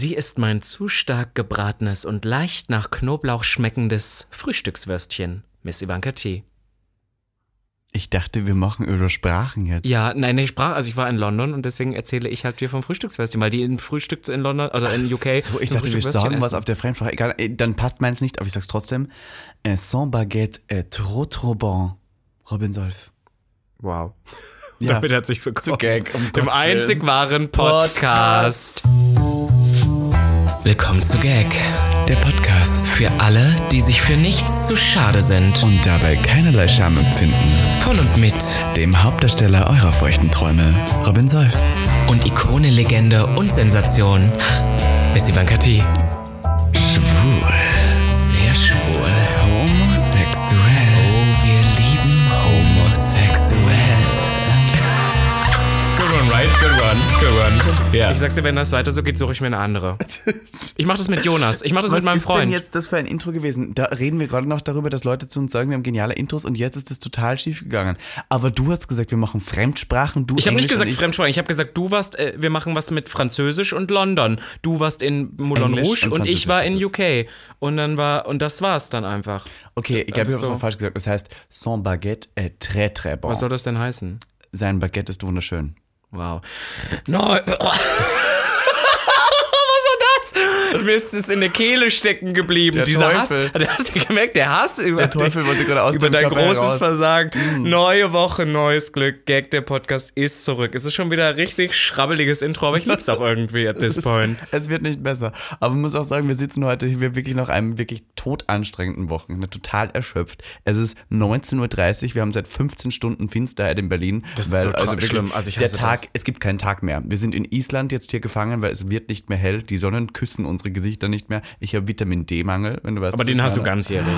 Sie ist mein zu stark gebratenes und leicht nach Knoblauch schmeckendes Frühstückswürstchen, Miss Ivanka T. Ich dachte, wir machen über Sprachen jetzt. Ja, nein, nee, Sprach, also ich war in London und deswegen erzähle ich halt dir vom Frühstückswürstchen, weil die in Frühstück in London oder in UK. So, ich dachte, wir sagen was auf der Fremdsprache. Egal, äh, dann passt meins nicht, aber ich sag's trotzdem. Äh, sans baguette est trop trop bon. Robin Solf. Wow. Ja. Damit herzlich willkommen. Zu Gag, um dem einzig wahren Podcast. Willkommen zu Gag. Der Podcast. Für alle, die sich für nichts zu schade sind. Und dabei keinerlei Scham empfinden. Von und mit Dem Hauptdarsteller eurer feuchten Träume, Robin Solf. und Ikone, Legende und Sensation, Miss Ivanka T. Schwul. One. Ja. Ich sag's dir, wenn das weiter so geht, suche ich mir eine andere. Ich mach das mit Jonas. Ich mach das mit meinem ist Freund. denn jetzt das für ein Intro gewesen? Da reden wir gerade noch darüber, dass Leute zu uns sagen, wir haben geniale Intros und jetzt ist es total schief gegangen. Aber du hast gesagt, wir machen Fremdsprachen, du Ich habe nicht gesagt ich Fremdsprache, ich habe gesagt, du warst, äh, wir machen was mit Französisch und London. Du warst in Moulin Englisch Rouge und und ich war in UK. Und dann war, und das war's dann einfach. Okay, ich glaube, ich habe so. es auch falsch gesagt. Das heißt, son baguette est très très bon. Was soll das denn heißen? Sein Baguette ist wunderschön. Wow. No. Was war das? Mir ist es in der Kehle stecken geblieben. Der Dieser Teufel. Hass. Hast du gemerkt, der Hass über, Der Teufel wollte gerade aus über dein Körper großes heraus. Mm. Versagen. Neue Woche, neues Glück. Gag, der Podcast ist zurück. Es ist schon wieder ein richtig schrabbeliges Intro, aber ich lieb's auch irgendwie at this point. Es wird nicht besser. Aber man muss auch sagen, wir sitzen heute hier wirklich nach einem wirklich todanstrengenden Wochenende, total erschöpft. Es ist 19.30 Uhr, wir haben seit 15 Stunden Finsterheit in Berlin. Das ist so tra- schlimm. Also ich der Tag, das. es gibt keinen Tag mehr. Wir sind in Island jetzt hier gefangen, weil es wird nicht mehr hell. Die Sonnen küssen unsere Gesichter nicht mehr. Ich habe Vitamin D-Mangel, wenn du weißt. Aber den hast du ganzjährig.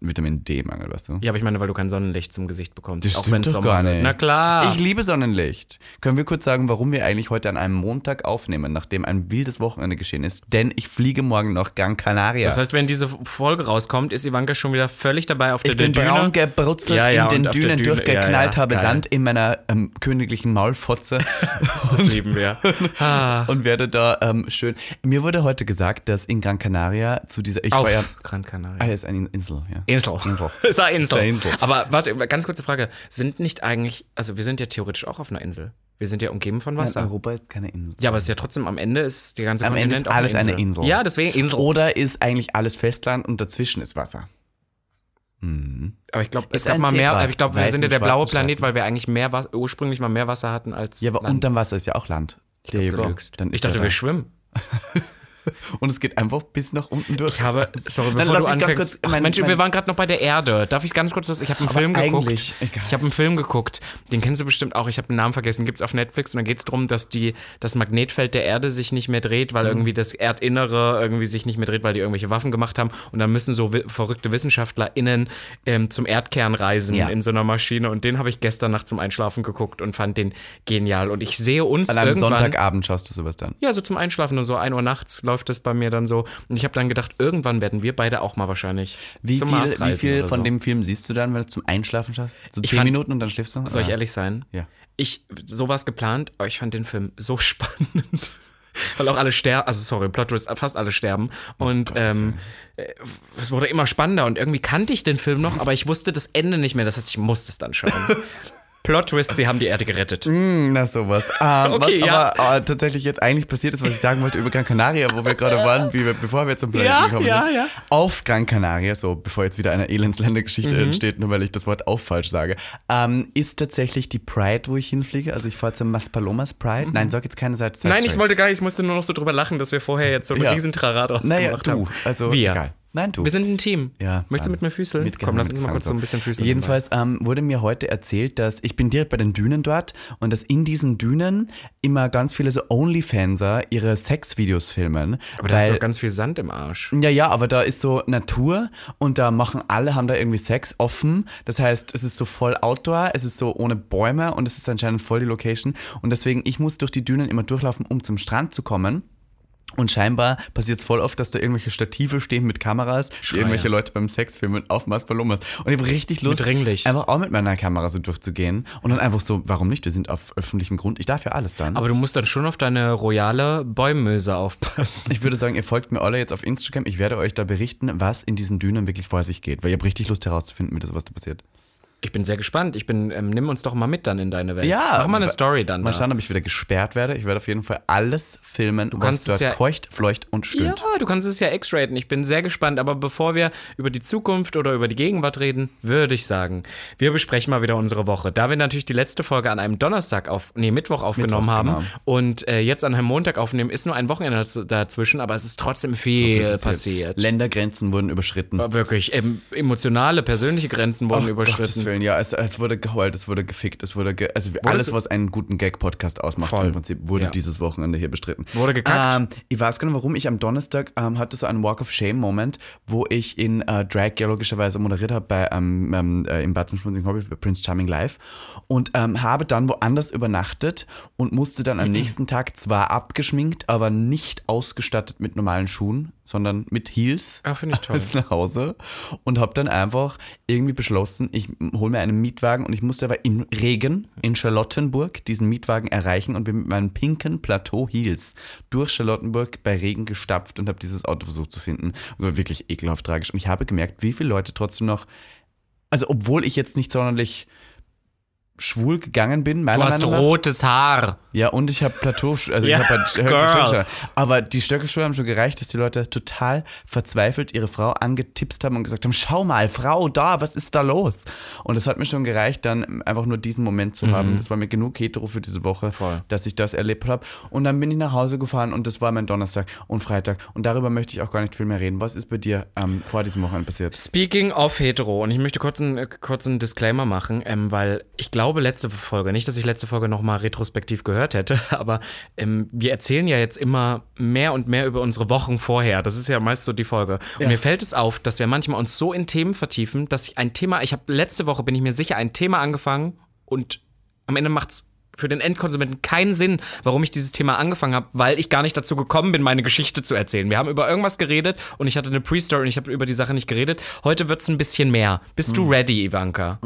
Vitamin D-Mangel, weißt du? Ja, aber ich meine, weil du kein Sonnenlicht zum Gesicht bekommst. Das auch wenn's doch Sommer gar nicht. Na klar. Ich liebe Sonnenlicht. Können wir kurz sagen, warum wir eigentlich heute an einem Montag aufnehmen, nachdem ein wildes Wochenende geschehen ist? Denn ich fliege morgen nach Gran Canaria. das heißt, wenn diese Folge rauskommt, ist Ivanka schon wieder völlig dabei auf der ich bin Düne. braun gebrutzelt, Ja, ja, in den und Dünen Düne, durchgeknallt, ja, habe geil. Sand in meiner ähm, königlichen Maulfotze Das lieben wir. Ah. und werde da ähm, schön. Mir wurde heute gesagt, dass in Gran Canaria zu dieser. Ich Auf war ja. Gran Canaria. Ah, ist eine Insel, ja. Insel. Insel. ist eine Insel. eine Insel. Aber warte, ganz kurze Frage. Sind nicht eigentlich, also wir sind ja theoretisch auch auf einer Insel. Wir sind ja umgeben von Wasser. Nein, Europa ist keine Insel. ja, aber es ist ja trotzdem am Ende ist die ganze Am Ende Kontinent ist auch alles eine Insel. Ja, deswegen Insel. Oder ist eigentlich alles Festland und dazwischen ist Wasser? aber ich glaube, es Ist gab mal mehr, Zebra. aber ich glaube, wir sind ja der blaue Planet, weil wir eigentlich mehr Wasser, ursprünglich mal mehr Wasser hatten als Ja, aber Land. unterm Wasser ist ja auch Land. Go. lügst. Dann ist ich dachte, wir schwimmen. Und es geht einfach bis nach unten durch. Ich habe, sorry, Dann bevor lass du anfängst. kurz Ach, mein- Mensch, mein- wir waren gerade noch bei der Erde. Darf ich ganz kurz das? Ich habe einen Film geguckt. egal. Ich habe einen Film geguckt. Den kennst du bestimmt auch. Ich habe den Namen vergessen. Gibt's auf Netflix und dann geht's darum, dass die das Magnetfeld der Erde sich nicht mehr dreht, Mhm. weil irgendwie das Erdinnere irgendwie sich nicht mehr dreht, weil die irgendwelche Waffen gemacht haben. Und dann müssen so verrückte WissenschaftlerInnen ähm, zum Erdkern reisen Ja. in so einer Maschine. Und den habe ich gestern Nacht zum Einschlafen geguckt und fand den genial. Und ich sehe uns An einem irgendwann. Sonntagabend schaust du sowas dann. Ja, so zum Einschlafen, nur so 1 Uhr nachts läuft das bei mir dann so. Und ich habe dann gedacht, irgendwann werden wir beide auch mal wahrscheinlich Wie zum viel, Mars wie viel von so. dem Film siehst du dann, wenn du zum Einschlafen schaust? So Ich zehn fand- Minuten und dann schläfst du? Soll ich ehrlich sein? Ja. Ich, so war es geplant, aber ich fand den Film so spannend. Weil auch alle sterben, also sorry, Plot Twist, fast alle sterben. Und ähm, äh, es wurde immer spannender und irgendwie kannte ich den Film noch, aber ich wusste das Ende nicht mehr. Das heißt, ich musste es dann schauen. Plot Twist, sie haben die Erde gerettet. Hm, Na sowas. Ähm, Okay, was ja. aber äh, tatsächlich jetzt eigentlich passiert ist, was ich sagen wollte über Gran Canaria, wo wir gerade waren, wie wir, bevor wir zum Planeten Ja, gekommen ja, sind. ja. Auf Gran Canaria, so bevor jetzt wieder eine Elendsländergeschichte Mhm. entsteht, nur weil ich das Wort auf falsch sage, ähm, ist tatsächlich die Pride, wo ich hinfliege. Also ich fahre zur Maspalomas Pride. Nein, sag jetzt keine Seite. Mhm. Nein, ich wollte gar nicht, ich musste nur noch so drüber lachen, dass wir vorher jetzt so einen Ja. riesen Trara draus Naja, du. haben. Also wir. egal. Nein, du. Wir sind ein Team. Ja, Möchtest du mit mir füßeln? Mitgehangen, Komm, lass uns mal kurz so ein bisschen füßeln. Jedenfalls ähm, wurde mir heute erzählt, dass ich bin direkt bei den Dünen dort und dass in diesen Dünen immer ganz viele so Onlyfanser ihre Sexvideos filmen. Aber da ist doch ganz viel Sand im Arsch. ja, ja, aber da ist so Natur und da machen alle, haben da irgendwie Sex offen. Das heißt, es ist so voll Outdoor, es ist so ohne Bäume und es ist anscheinend voll die Location. Und deswegen, ich muss durch die Dünen immer durchlaufen, um zum Strand zu kommen. Und scheinbar passiert es voll oft, dass da irgendwelche Stative stehen mit Kameras, die irgendwelche Leute beim Sex filmen auf Mas Palomas. Und ich habe richtig Lust, Mit einfach auch mit meiner Kamera so durchzugehen. Und dann einfach so, warum nicht? Wir sind auf öffentlichem Grund. Ich darf ja alles dann. Aber du musst dann schon auf deine royale Bäumöse aufpassen. ich würde sagen, ihr folgt mir alle jetzt auf Instagram. Ich werde euch da berichten, was in diesen Dünen wirklich vor sich geht. Weil ich habe richtig Lust herauszufinden, wie das was da passiert. Ich bin sehr gespannt. Ich bin, ähm, nimm uns doch mal mit dann in deine Welt. Ja, Mach mal eine Story dann. Mal da. schauen, ob ich wieder gesperrt werde. Ich werde auf jeden Fall alles filmen, was kannst es dort ja- keucht, fleucht und stöhnt. Ja, du kannst es ja X-raten. Ich bin sehr gespannt. Aber bevor wir über die Zukunft oder über die Gegenwart reden, würde ich sagen, wir besprechen mal wieder unsere Woche. Da wir natürlich die letzte Folge an einem Donnerstag auf, nee, Mittwoch aufgenommen Mittwoch, haben genau. und äh, jetzt an einem Montag aufnehmen, ist nur ein Wochenende daz- dazwischen, aber es ist trotzdem viel, passiert. Ländergrenzen wurden überschritten. Wirklich, ähm, emotionale, persönliche Grenzen wurden Ach, überschritten. Gottes Willen, ja, es, es wurde geheult, es wurde gefickt, es wurde, ge also alles, es- was einen guten Gag-Podcast ausmacht, Voll. im Prinzip, wurde Ja. dieses Wochenende hier bestritten. Wurde gekackt. Ähm, ich weiß gar nicht, warum ich am Donnerstag ähm, hatte so einen Walk of Shame-Moment, wo ich in äh, Drag ja logischerweise moderiert habe bei ähm, ähm, äh, im Bad zum Schmunzeln Hobby bei Prince Charming Live und ähm, habe dann woanders übernachtet und musste dann am nächsten Tag zwar abgeschminkt, aber nicht ausgestattet mit normalen Schuhen, sondern mit Heels finde ich toll. nach Hause und habe dann einfach irgendwie beschlossen, ich hole mir einen Mietwagen und ich musste aber im Regen in Charlottenburg diesen Mietwagen erreichen und bin mit meinen pinken Plateau Heels durch Charlottenburg bei Regen gestapft und habe dieses Auto versucht zu finden. Das war wirklich ekelhaft tragisch und ich habe gemerkt, wie viele Leute trotzdem noch, also obwohl ich jetzt nicht sonderlich schwul gegangen bin, meiner Du hast Meinung nach. rotes Haar. Ja, und ich habe Plateauschuhe, also Ja, ich habe halt. Aber die Stöckelschuhe haben schon gereicht, dass die Leute total verzweifelt ihre Frau angetipst haben und gesagt haben, schau mal, Frau, da, was ist da los? Und das hat mir schon gereicht, dann einfach nur diesen Moment zu haben. Das war mir genug hetero für diese Woche, Mhm. Voll. dass ich das erlebt habe. Und dann bin ich nach Hause gefahren und das war mein Donnerstag und Freitag. Und darüber möchte ich auch gar nicht viel mehr reden. Was ist bei dir ähm, vor diesem Wochenende passiert? Speaking of hetero, und ich möchte kurz einen, äh, kurz einen Disclaimer machen, ähm, weil ich glaube, letzte Folge, nicht, dass ich letzte Folge nochmal retrospektiv gehört hätte, aber ähm, wir erzählen ja jetzt immer mehr und mehr über unsere Wochen vorher. Das ist ja meist so die Folge. Und mir fällt es auf, dass wir manchmal uns so in Themen vertiefen, dass ich ein Thema, ich habe letzte Woche, bin ich mir sicher, ein Thema angefangen und am Ende macht es für den Endkonsumenten keinen Sinn, warum ich dieses Thema angefangen habe, weil ich gar nicht dazu gekommen bin, meine Geschichte zu erzählen. Wir haben über irgendwas geredet und ich hatte eine Pre-Story und ich habe über die Sache nicht geredet. Heute wird es ein bisschen mehr. Bist du ready, Ivanka?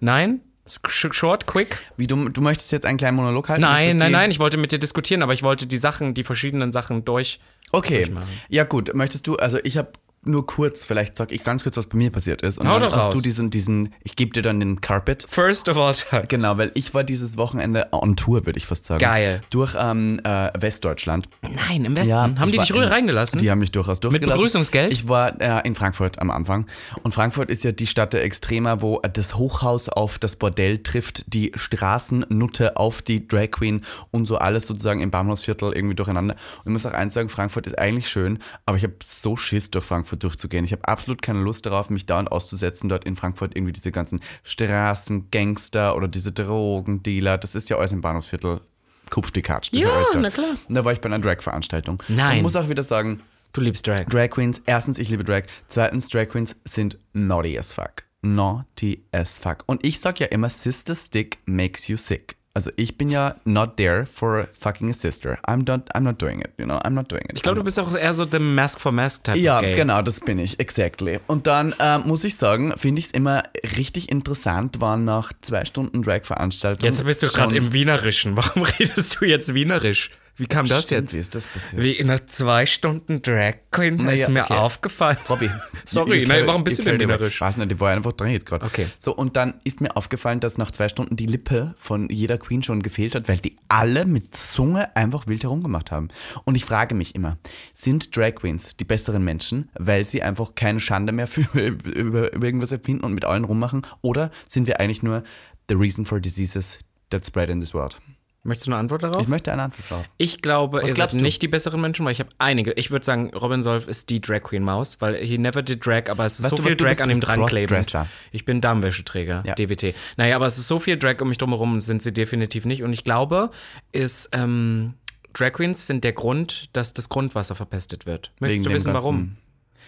Nein? Sh- Short, quick? Wie du, du möchtest jetzt einen kleinen Monolog halten? Nein, nein, nein, ich wollte mit dir diskutieren, aber ich wollte die Sachen, die verschiedenen Sachen durch. Okay. Ja, gut. Möchtest du, also ich habe nur kurz, vielleicht sag ich ganz kurz, was bei mir passiert ist. Und Hau dann doch hast raus. du diesen, diesen, ich gebe dir dann den Carpet. First of all time. Genau, weil ich war dieses Wochenende on Tour, würde ich fast sagen. Geil. Durch ähm, äh, Westdeutschland. Nein, im Westen. haben ich die dich in- reingelassen? Die haben mich durchaus durchgelassen. Begrüßungsgeld? Ich war äh, in Frankfurt am Anfang. Und Frankfurt ist ja die Stadt der Extremer, wo das Hochhaus auf das Bordell trifft, die Straßennutte auf die Drag Queen und so alles sozusagen im Bahnhofsviertel irgendwie durcheinander. Und ich muss auch eins sagen, Frankfurt ist eigentlich schön, aber ich habe so Schiss, durch Frankfurt durchzugehen. Ich habe absolut keine Lust darauf, mich dauernd auszusetzen, dort in Frankfurt irgendwie diese ganzen Straßengangster oder diese Drogendealer. Das ist ja alles im Bahnhofsviertel. Kupf die Katsch. Das ist Ja, dort. na klar. Und da war ich bei einer Drag-Veranstaltung. Nein. Und muss auch wieder sagen, Du liebst Drag. Drag Queens, erstens, ich liebe Drag. Zweitens, Drag Queens sind naughty as fuck. Naughty as fuck. Und ich sag ja immer, Sister Stick makes you sick. Also ich bin ja not there for fucking a sister. I'm not, I'm not doing it, you know, I'm not doing it. Ich glaube, du bist auch eher so the Mask for Mask Type Ja, genau, das bin ich, exactly. Und dann äh, muss ich sagen, finde ich es immer richtig interessant, waren nach zwei Stunden Drag-Veranstaltung. Jetzt bist du gerade im Wienerischen. Warum redest du jetzt Wienerisch? Wie kam das Stimmt, jetzt? Wie ist das passiert? Wie nach zwei Stunden Drag Queen Na ist mir okay. aufgefallen. Robby. Sorry, you du denn carry away. wienerisch? Weiß nicht, die war einfach dran jetzt gerade. Okay. So, und dann ist mir aufgefallen, dass nach zwei Stunden die Lippe von jeder Queen schon gefehlt hat, weil die alle mit Zunge einfach wild herumgemacht haben. Und ich frage mich immer, sind Drag Queens die besseren Menschen, weil sie einfach keine Schande mehr für, über, über irgendwas erfinden und mit allen rummachen? Oder sind wir eigentlich nur the reason for diseases that spread in this world? Möchtest du eine Antwort darauf? Ich möchte eine Antwort drauf. Ich glaube, ihr seid du? nicht die besseren Menschen, weil ich habe einige. Ich würde sagen, Robin Solf ist die Drag Queen Maus, weil he never did Drag, aber es ist Weißt so du, viel was du Drag bist? an Du ihm dran klebend. Ich bin Darmwäscheträger, Ja. DWT. Naja, aber es ist so viel Drag um mich drumherum sind sie definitiv nicht. Und ich glaube, ist, ähm, Drag Queens sind der Grund, dass das Grundwasser verpestet wird. Möchtest du dem wissen, warum?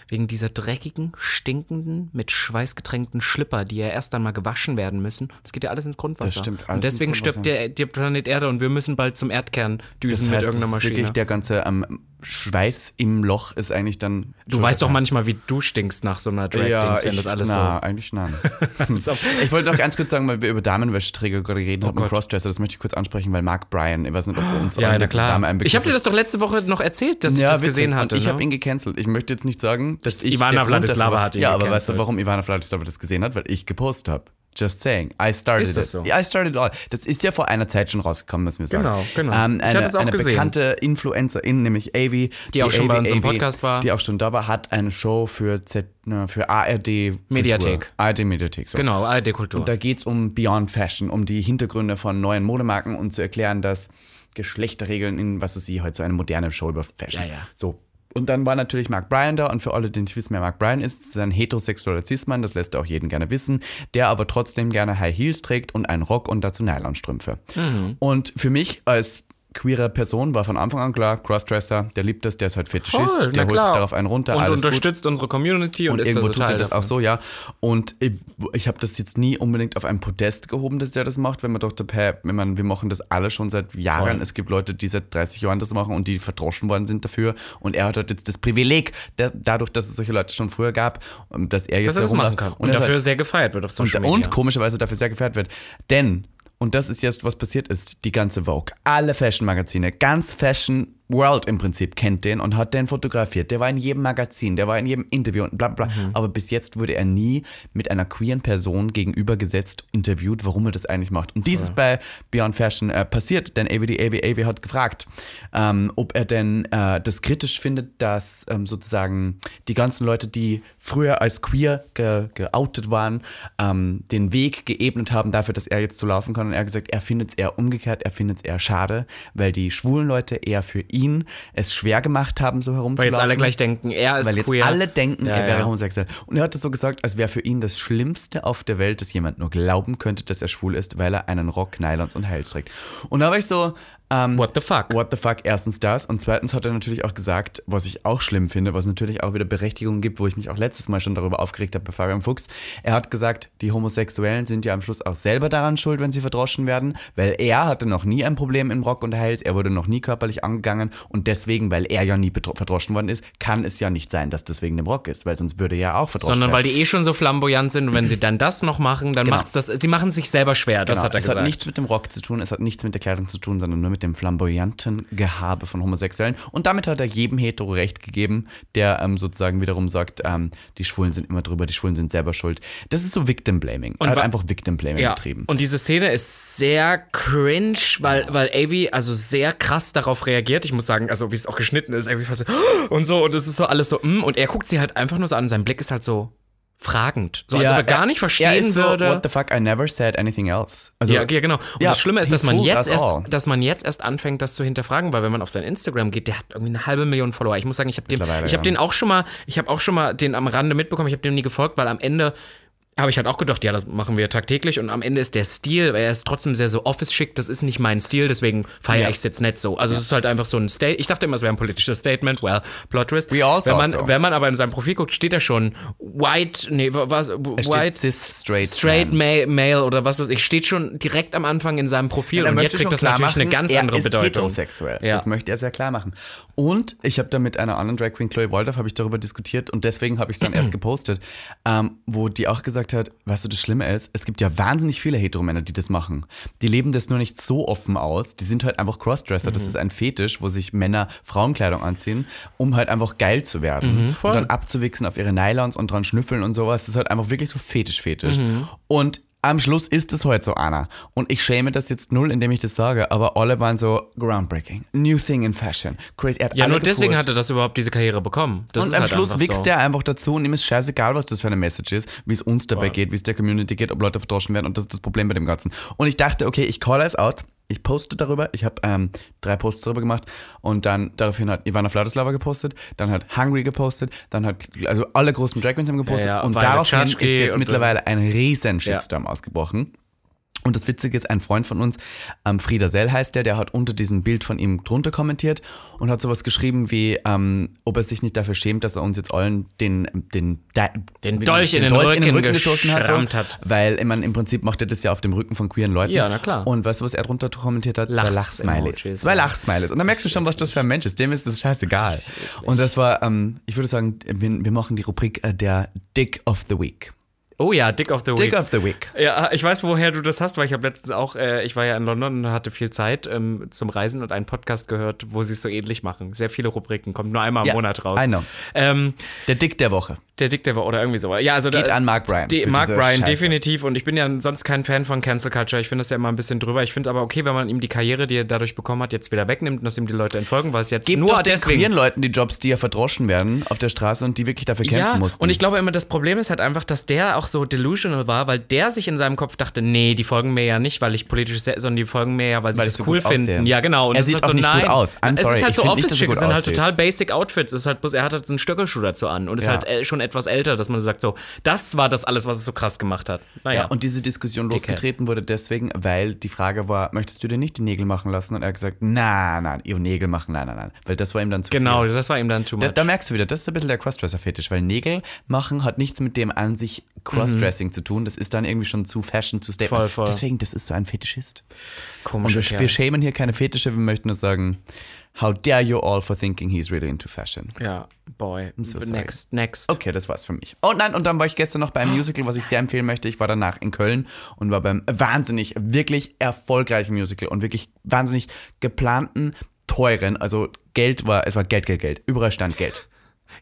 Wegen dieser dreckigen, stinkenden, mit Schweiß getränkten Schlipper, die ja erst einmal gewaschen werden müssen. Das geht ja alles ins Grundwasser. Das stimmt, alles und deswegen stirbt der, der Planet Erde und wir müssen bald zum Erdkern düsen Das mit heißt, irgendeiner das ist Maschine. wirklich der ganze ähm, Schweiß im Loch ist eigentlich dann. Du weißt doch manchmal, wie du stinkst nach so einer Drag-Dings, wenn ich, das alles na, so. eigentlich nein. ich wollte noch ganz kurz sagen, weil wir über Damenwäscheträger gerade reden haben und Oh. Crossdresser, das möchte ich kurz ansprechen, weil Mark Bryan, ich weiß nicht, ob wir uns Ja, na klar. Ich habe dir das doch letzte Woche noch erzählt, dass ich ja, das witzig. gesehen hatte. Und ich ne? habe ihn gecancelt. Ich möchte jetzt nicht sagen, dass ich. Ivana Vladislava hat ihn Ja, aber weißt du, gecancelt. warum Ivana Vladislava das gesehen hat? Weil ich gepostet habe. Just saying. I started Ist das it. so? I started all. Das ist ja vor einer Zeit schon rausgekommen, müssen wir sagen. Genau, genau. Ähm, Ich eine hatte es auch eine gesehen. bekannte Influencerin, nämlich Avi. Die auch schon bei uns im Avi, Podcast war. Die auch schon da war, hat eine Show für, Z, ne, für ARD. Kultur. Mediathek. ARD Mediathek, so. Genau, ARD-Kultur. Und da geht es um Beyond Fashion, um die Hintergründe von neuen Modemarken und zu erklären, dass Geschlechterregeln in, was ist sie, heute so eine moderne Show über Fashion. Ja, ja. So. Und dann war natürlich Mark Bryan da und für alle, die nicht wissen, wer Mark Bryan ist, ist ein heterosexueller Cis-Mann, das lässt er auch jeden gerne wissen, der aber trotzdem gerne High Heels trägt und einen Rock und dazu Nylonstrümpfe. Mhm. Und für mich als queere Person war von Anfang an klar, Crossdresser, der liebt das, der ist halt Fetischist, Voll, der holt sich darauf einen runter, und alles gut. unterstützt unsere Community und, Und ist irgendwo tut er das davon. auch so, ja. Und ich, ich habe das jetzt nie unbedingt auf ein Podest gehoben, dass der das macht, wenn man dachte, hey, wenn man, wir machen das alle schon seit Jahren. Voll. Es gibt Leute, die seit 30 Jahren das machen und die verdroschen worden sind dafür. Und er hat halt jetzt das Privileg, der, dadurch, dass es solche Leute schon früher gab, um, dass er jetzt Dass er das machen kann. Und, ist dafür halt, sehr gefeiert wird auf und, Social Media. und komischerweise dafür sehr gefeiert wird. Denn, und das ist jetzt, was passiert ist, die ganze Vogue, alle Fashion-Magazine, ganz Fashion World im Prinzip kennt den und hat den fotografiert. Der war in jedem Magazin, der war in jedem Interview und bla bla. Mhm. Aber bis jetzt wurde er nie mit einer queeren Person gegenübergesetzt, interviewt, warum er das eigentlich macht. Und dies ist bei Beyond Fashion äh, passiert, denn AVD, AV, AV hat gefragt, ähm, ob er denn äh, das kritisch findet, dass ähm, sozusagen die ganzen Leute, die früher als queer ge geoutet waren, ähm, den Weg geebnet haben dafür, dass er jetzt so laufen kann. Und er hat gesagt, er findet es eher umgekehrt, er findet es eher schade, weil die schwulen Leute eher für ihn es schwer gemacht haben, so herumzulaufen. Weil jetzt alle gleich denken, er ist Weil jetzt queer. alle denken, Ja, er wäre ja. homosexuell. Und er hat es so gesagt, als wäre für ihn das Schlimmste auf der Welt, dass jemand nur glauben könnte, dass er schwul ist, weil er einen Rock, Nylons und Heils trägt. Und da war ich so, ähm, What the fuck? What the fuck? Erstens das. Und zweitens hat er natürlich auch gesagt, was ich auch schlimm finde, was natürlich auch wieder Berechtigung gibt, wo ich mich auch letztes Mal schon darüber aufgeregt habe bei Fabian Fuchs. Er hat gesagt, die Homosexuellen sind ja am Schluss auch selber daran schuld, wenn sie verdroschen werden, weil er hatte noch nie ein Problem im Rock und Heils, er wurde noch nie körperlich angegangen und deswegen, weil er ja nie verdroschen worden ist, kann es ja nicht sein, dass das wegen dem Rock ist, weil sonst würde er ja auch verdroschen Sondern werden. weil die eh schon so flamboyant sind und wenn sie dann das noch machen, dann Genau. macht's das. Sie machen es sich selber schwer, das Genau, hat er es gesagt. hat nichts mit dem Rock zu tun, es hat nichts mit der Kleidung zu tun, sondern nur mit dem flamboyanten Gehabe von Homosexuellen. Und damit hat er jedem Hetero recht gegeben, der ähm, sozusagen wiederum sagt, ähm, die Schwulen sind immer drüber, die Schwulen sind selber schuld. Das ist so Victim Blaming. Er hat einfach Victim Blaming ja. betrieben. Und diese Szene ist sehr cringe, weil, weil Avi also sehr krass darauf reagiert. Ich muss sagen, also wie es auch geschnitten ist, irgendwie fast so und so und es ist so alles so, mm, und er guckt sie halt einfach nur so an. Sein Blick ist halt so fragend. So, als ob er gar nicht verstehen er so, würde. What the fuck, I never said anything else. Also, ja, ja, genau. Und ja, das Schlimme ist, dass man, jetzt erst, all. dass man jetzt erst anfängt, das zu hinterfragen, weil wenn man auf sein Instagram geht, der hat irgendwie eine halbe Million Follower. Ich muss sagen, ich habe den, ich habe ja. den auch schon mal, ich habe auch schon mal den am Rande mitbekommen. Ich habe dem nie gefolgt, weil am Ende habe ich halt auch gedacht, ja, das machen wir tagtäglich und am Ende ist der Stil, er ist trotzdem sehr so office-schick, das ist nicht mein Stil, deswegen feiere Ja. ich es jetzt nicht so. Also es ist halt einfach so ein Statement, ich dachte immer, es wäre ein politisches Statement, well, Plot Twist. We all wenn man, so. wenn man aber in seinem Profil guckt, steht da schon white, nee, was, white, cis, straight, Straight. Male, Male oder was weiß ich, steht schon direkt am Anfang in seinem Profil Er und jetzt kriegt das natürlich eine machen, ganz er andere ist Bedeutung. heterosexuell. Ja. Das möchte er sehr klar machen. Und ich habe da mit einer anderen Drag Queen, Chloe Waldorf, habe ich darüber diskutiert und deswegen habe ich es dann erst gepostet, ähm, wo die auch gesagt hat, weißt du, das Schlimme ist, es gibt ja wahnsinnig viele Heteromänner, die das machen. Die leben das nur nicht so offen aus. Die sind halt einfach Crossdresser. Mhm. Das ist ein Fetisch, wo sich Männer Frauenkleidung anziehen, um halt einfach geil zu werden. Mhm, und dann abzuwichsen auf ihre Nylons und dran schnüffeln und sowas. Das ist halt einfach wirklich so Fetisch-Fetisch. Mhm. Und am Schluss ist es heute so einer. Und ich schäme das jetzt null, indem ich das sage, aber alle waren so groundbreaking. New thing in fashion. Crazy. Ja, nur deswegen hat er das überhaupt diese Karriere bekommen. Das und am halt Schluss wächst so. er einfach dazu und ihm ist scheißegal, was das für eine Message ist, wie es uns dabei Voll. geht, wie es der Community geht, ob Leute verdroschen werden und das ist das Problem bei dem Ganzen. Und ich dachte, okay, ich call es out, ich poste darüber, ich habe ähm, drei Posts darüber gemacht und dann daraufhin hat Ivana Vladislava gepostet, dann hat Hungry gepostet, dann hat, also alle großen Drag Queens haben gepostet Ja, ja, und daraufhin ist jetzt mittlerweile ein riesen Shitstorm ausgebrochen. Und das Witzige ist, ein Freund von uns, ähm, Frieder Sell heißt der, der hat unter diesem Bild von ihm drunter kommentiert und hat sowas geschrieben wie, ähm, ob er sich nicht dafür schämt, dass er uns jetzt allen den, den, den Dolch, in, den Rücken gestoßen hat, so, hat. Weil ich meine, im Prinzip macht er das ja auf dem Rücken von queeren Leuten. Ja, na klar. Und weißt du, was er drunter kommentiert hat? Zwei Lachsmileys. Zwei Lachsmileys. Und dann merkst du schon, was das für ein Mensch ist. Dem ist das scheißegal. Und das war, ähm, ich würde sagen, wir, wir machen die Rubrik äh, der Dick of the Week. Oh ja, Dick of the Week. Dick of the Week. Ja, ich weiß, woher du das hast, weil ich habe letztens auch, äh, ich war ja in London und hatte viel Zeit ähm, zum Reisen und einen Podcast gehört, wo sie es so ähnlich machen. Sehr viele Rubriken, kommt nur einmal im Ja, Monat raus. I know. Ähm, Der Dick der Woche. der Dick der Woche oder irgendwie so. Ja, also Geht da, an Mark Bryan Mark Bryan, Scheiße. definitiv. Und ich bin ja sonst kein Fan von Cancel Culture. Ich finde das ja immer ein bisschen drüber. Ich finde aber okay, wenn man ihm die Karriere, die er dadurch bekommen hat, jetzt wieder wegnimmt und dass ihm die Leute entfolgen, weil es jetzt Gebt nur doch den deswegen. queeren Leuten die Jobs, die ja verdroschen werden auf der Straße und die wirklich dafür kämpfen Ja, mussten. und ich glaube immer, das Problem ist halt einfach, dass der auch so delusional war, weil der sich in seinem Kopf dachte, nee, die folgen mir ja nicht, weil ich politisch sehr, sondern die folgen mir ja, weil sie Weil das cool gut finden. aussehe. Ja, genau. Und Er sieht halt auch so, nicht gut nein. aus. I'm es sorry, ist halt so gut es sind halt total basic Outfits. Es ist halt bloß, er hat halt so einen Stöckelschuh dazu an und ist Ja. halt äh, schon etwas älter, dass man sagt so, das war das alles, was es so krass gemacht hat. Naja. Ja, und diese Diskussion losgetreten wurde deswegen, weil die Frage war, möchtest du dir nicht die Nägel machen lassen? Und er hat gesagt, nein, nein, ihre Nägel machen, nein, nein, nein. Weil das war ihm dann zu genau, viel. das war ihm dann too much. Da, da merkst du wieder, das ist ein bisschen der Crossdresser-Fetisch, weil Nägel machen hat nichts mit dem an sich Crossdressing zu tun. Das ist dann irgendwie schon zu Fashion, zu Statement. Voll, voll. Deswegen, das ist so ein Fetischist. Und Komisch. wir, wir schämen hier keine Fetische, wir möchten nur sagen, how dare you all for thinking he's really into fashion. Ja, boy. so next, next. Okay, das war's für mich. Oh nein, und dann war ich gestern noch beim Musical, was ich sehr empfehlen möchte. Ich war danach in Köln und war beim wahnsinnig, wirklich erfolgreichen Musical und wirklich wahnsinnig geplanten, teuren, also Geld war, es war Geld, Geld, Geld. Überall stand Geld.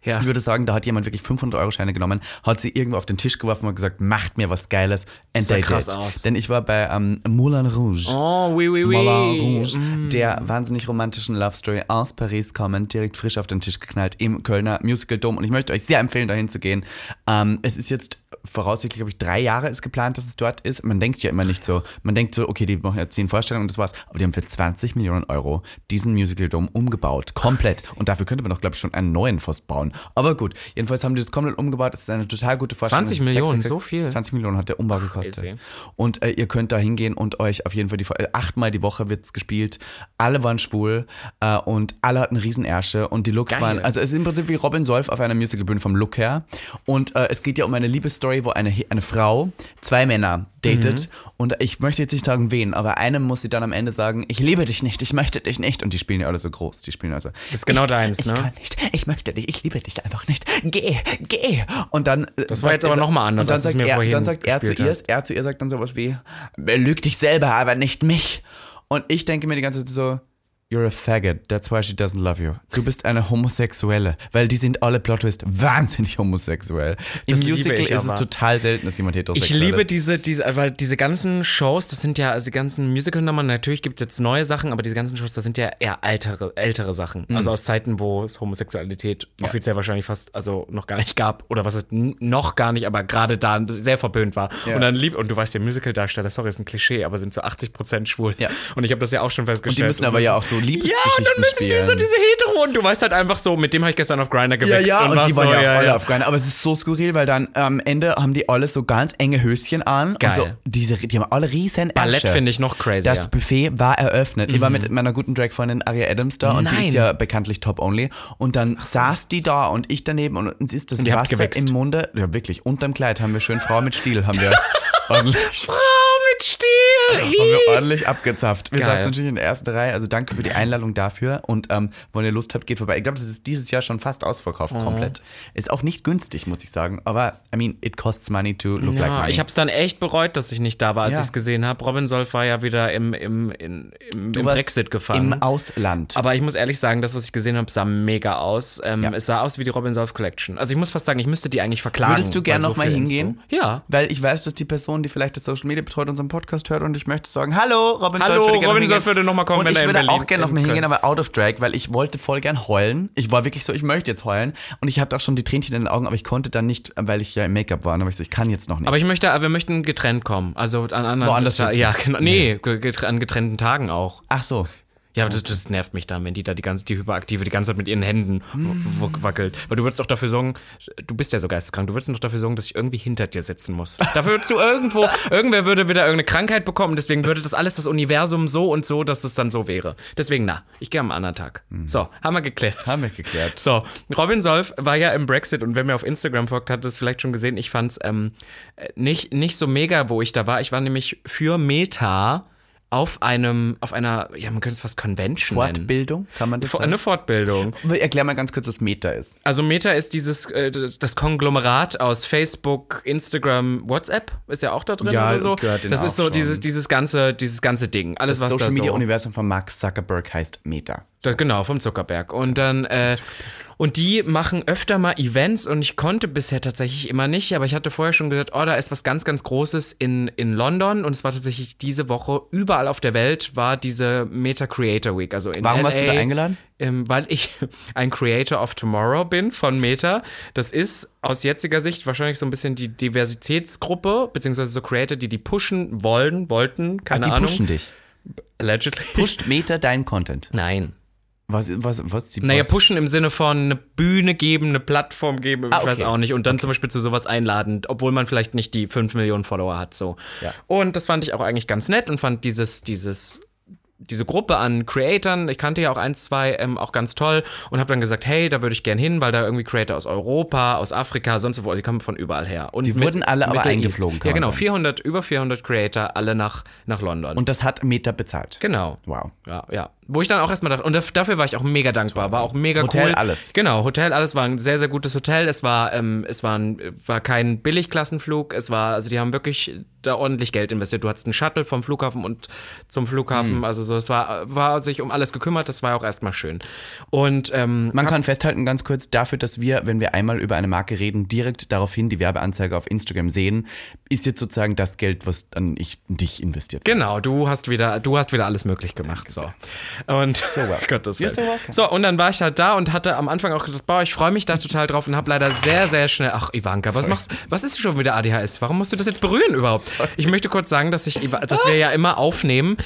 Ja. Ich würde sagen, da hat jemand wirklich 500 Euro Scheine genommen, hat sie irgendwo auf den Tisch geworfen und gesagt, macht mir was Geiles. And sah krass did. aus. Denn ich war bei ähm, Moulin Rouge. Oh, oui, oui, oui. Moulin Rouge, Mm. der wahnsinnig romantischen Love Story aus Paris kommend, direkt frisch auf den Tisch geknallt im Kölner Musical Dome. Und ich möchte euch sehr empfehlen, dahin zu gehen. Ähm, es ist jetzt voraussichtlich, glaube ich, drei Jahre ist geplant, dass es dort ist. Man denkt ja immer nicht so. Man denkt so, okay, die machen jetzt zehn Vorstellungen und das war's. Aber die haben für 20 Millionen Euro diesen Musical Dome umgebaut. Komplett. Und dafür könnte man doch, glaube ich, schon einen neuen fast bauen. Aber gut, jedenfalls haben die das komplett umgebaut. Es ist eine total gute Vorstellung. 20 Es ist Millionen, so viel? 20 Millionen hat der Umbau gekostet. Und äh, ihr könnt da hingehen und euch auf jeden Fall die äh, achtmal die Woche wird's gespielt. Alle waren schwul äh, und alle hatten Riesenersche und die Looks Geil. waren, also es ist im Prinzip wie Robin Solf auf einer Musicalbühne vom Look her. Und äh, es geht ja um eine Liebesstory, wo eine, eine Frau zwei Männer datet und ich möchte jetzt nicht sagen wen, aber einem muss sie dann am Ende sagen, ich liebe dich nicht, ich möchte dich nicht und die spielen ja alle so groß, die spielen also. Das ist genau ich, deins, ich ne? kann nicht, ich möchte dich, ich liebe dich einfach nicht, geh, geh. Und dann Das war jetzt aber noch mal anders, und dann als sagt mir er, vorhin dann sagt er zu ihr, hast. er zu ihr sagt dann sowas wie, lüg dich selber, aber nicht mich. Und ich denke mir die ganze Zeit so, you're a faggot, that's why she doesn't love you. Du bist eine Homosexuelle, weil die sind alle Plot Twist wahnsinnig homosexuell. Im liebe Musical ich ist es total selten, dass jemand Ich heterosexuell liebe ist. diese, diese, weil diese ganzen Shows, das sind ja, also die ganzen Musical-Nummern, natürlich gibt es jetzt neue Sachen, aber diese ganzen Shows, das sind ja eher ältere, ältere Sachen. Mhm. Also aus Zeiten, wo es Homosexualität offiziell wahrscheinlich fast, also noch gar nicht gab, oder was heißt n- noch gar nicht, aber gerade da sehr verböhnt war. Ja. Und dann lieb, und du weißt ja, Musical-Darsteller, sorry, ist ein Klischee, aber sind so 80% schwul. Ja. Und ich habe das ja auch schon Und die festgestellt. müssen aber ja auch so ja, und Liebesgeschichten dann müssen spielen. die so diese Hetero und du weißt halt einfach so, mit dem habe ich gestern auf Grinder Ja, gewichst. ja, und, warst die waren so, ja auch alle ja. auf Grind. Aber es ist so skurril, weil dann am Ende haben die alle so ganz enge Höschen an. Geil. Und so diese, die haben alle riesen Ballett Ärsche. finde ich noch crazy. Das Buffet war eröffnet. Ich war mit meiner guten Drag-Freundin Aria Adams da und die Nein. ist ja bekanntlich top-only. Und dann saß die da und ich daneben und uns ist das Wasser im Munde. Ja, wirklich. Unterm Kleid haben wir schön Frau mit Stiel, haben wir Frau Stil! haben wir ordentlich abgezapft. Wir Geil. saßen natürlich in der ersten Reihe. Also danke für die Einladung dafür. Und ähm, wenn ihr Lust habt, geht vorbei. Ich glaube, das ist dieses Jahr schon fast ausverkauft, Mhm. komplett. Ist auch nicht günstig, muss ich sagen. Aber, I mean, it costs money to look like Ja, money. ich habe es dann echt bereut, dass ich nicht da war, als Ja. ich es gesehen habe. Robin Solf war ja wieder im, im, in, im, im Brexit gefangen. Im Ausland. aber ich muss ehrlich sagen, das, was ich gesehen habe, sah mega aus. Ähm, Ja. Es sah aus wie die Robin Solf Collection. Also ich muss fast sagen, ich müsste die eigentlich verklagen. Würdest du gern weil so noch mal viel hingehen? Ja. Weil ich weiß, dass die Person, die vielleicht das Social Media betreut, unseren Podcast hört und ich möchte sagen, hallo, Robin Hallo, Solf würde Robin. Solf würde noch mal kommen, und wenn ich er würde Berlin- auch gerne noch mal in hingehen, aber out of drag, weil ich wollte voll gern heulen. Ich war wirklich so, ich möchte jetzt heulen und ich hatte auch schon die Tränchen in den Augen, aber ich konnte dann nicht, weil ich ja im Make-up war. Habe ich so, ich kann jetzt noch nicht. Aber ich möchte, aber wir möchten getrennt kommen. Also an anderen Woanders sitzen? Ja, genau. Nee, getr- an getrennten Tagen auch. Ach so. Ja, das, das nervt mich dann, wenn die da die ganze, die Hyperaktive die ganze Zeit mit ihren Händen w- wackelt. Weil du würdest doch dafür sorgen, du bist ja so geisteskrank, du würdest doch dafür sorgen, dass ich irgendwie hinter dir sitzen muss. Dafür würdest du irgendwo, irgendwer würde wieder irgendeine Krankheit bekommen, deswegen würde das alles das Universum so und so, dass das dann so wäre. Deswegen, na, ich gehe am anderen Tag. So, haben wir geklärt. Haben wir geklärt. So, Robin Solf war ja im Brexit und wer mir auf Instagram folgt, hat das vielleicht schon gesehen. Ich fand es ähm, nicht, nicht so mega, wo ich da war. Ich war nämlich für Meta auf einem, auf einer, ja, man könnte es fast Convention nennen. Fortbildung, kann man das Vor-? Eine Fortbildung. Erklär mal ganz kurz, was Meta ist. Also Meta ist dieses, äh, das Konglomerat aus Facebook, Instagram, WhatsApp ist ja auch da drin Ja, oder so. Das ist so schon. dieses, dieses ganze, dieses ganze Ding. Alles, Das was Social Media so. Universum von Mark Zuckerberg heißt Meta. Das, genau, vom Zuckerberg. Und dann, äh, und die machen öfter mal Events und ich konnte bisher tatsächlich immer nicht, aber ich hatte vorher schon gehört, oh, da ist was ganz, ganz Großes in, in London und es war tatsächlich diese Woche überall auf der Welt war diese Meta Creator Week. Also in Warum LA, warst du da eingeladen? Ähm, weil ich ein Creator of Tomorrow bin von Meta. Das ist aus jetziger Sicht wahrscheinlich so ein bisschen die Diversitätsgruppe, beziehungsweise so Creator, die die pushen wollen, wollten, keine die Ahnung. pushen dich. Allegedly. Pusht Meta deinen Content. Nein. Was, was, was die Naja, was- pushen im Sinne von eine Bühne geben, eine Plattform geben, ich Ah, okay. weiß auch nicht. Und dann zum Beispiel zu sowas einladen, obwohl man vielleicht nicht die 5 Millionen Follower hat. So. Ja. Und das fand ich auch eigentlich ganz nett und fand dieses, dieses, diese Gruppe an Creatoren, ich kannte ja auch eins, zwei, ähm, auch ganz toll und habe dann gesagt, hey, da würde ich gern hin, weil da irgendwie Creator aus Europa, aus Afrika, sonst wo, also die kommen von überall her. Und Die wurden alle aber eingeflogen, Ja, genau, sagen. 400, über 400 Creator, alle nach, nach London. Und das hat Meta bezahlt. genau. Wow. Ja, ja. Wo ich dann auch erstmal dachte, und daf- dafür war ich auch mega dankbar, war auch mega Hotel, cool. alles. Genau, Hotel, alles war ein sehr, sehr gutes Hotel. Es war, ähm, es war, ein, war kein Billigklassenflug. Es war, also die haben wirklich da ordentlich Geld investiert. Du hattest einen Shuttle vom Flughafen und zum Flughafen. Hm. Also so, es war, war sich um alles gekümmert. Das war auch erstmal schön. Und ähm, Man kann festhalten, ganz kurz, dafür, dass wir, wenn wir einmal über eine Marke reden, direkt daraufhin die Werbeanzeige auf Instagram sehen, ist jetzt sozusagen das Geld, was dann ich in dich investiert habe. Genau, du hast wieder, du hast wieder alles möglich gemacht. So. Und Gottes Willen. so. So, und dann war ich halt da und hatte am Anfang auch gedacht, boah, ich freue mich da total drauf und habe leider sehr, sehr schnell. Ach, Ivanka, was machst Was ist schon wieder ADHS? Warum musst du das jetzt berühren überhaupt? Ich möchte kurz sagen, dass ich, dass wir ja immer aufnehmen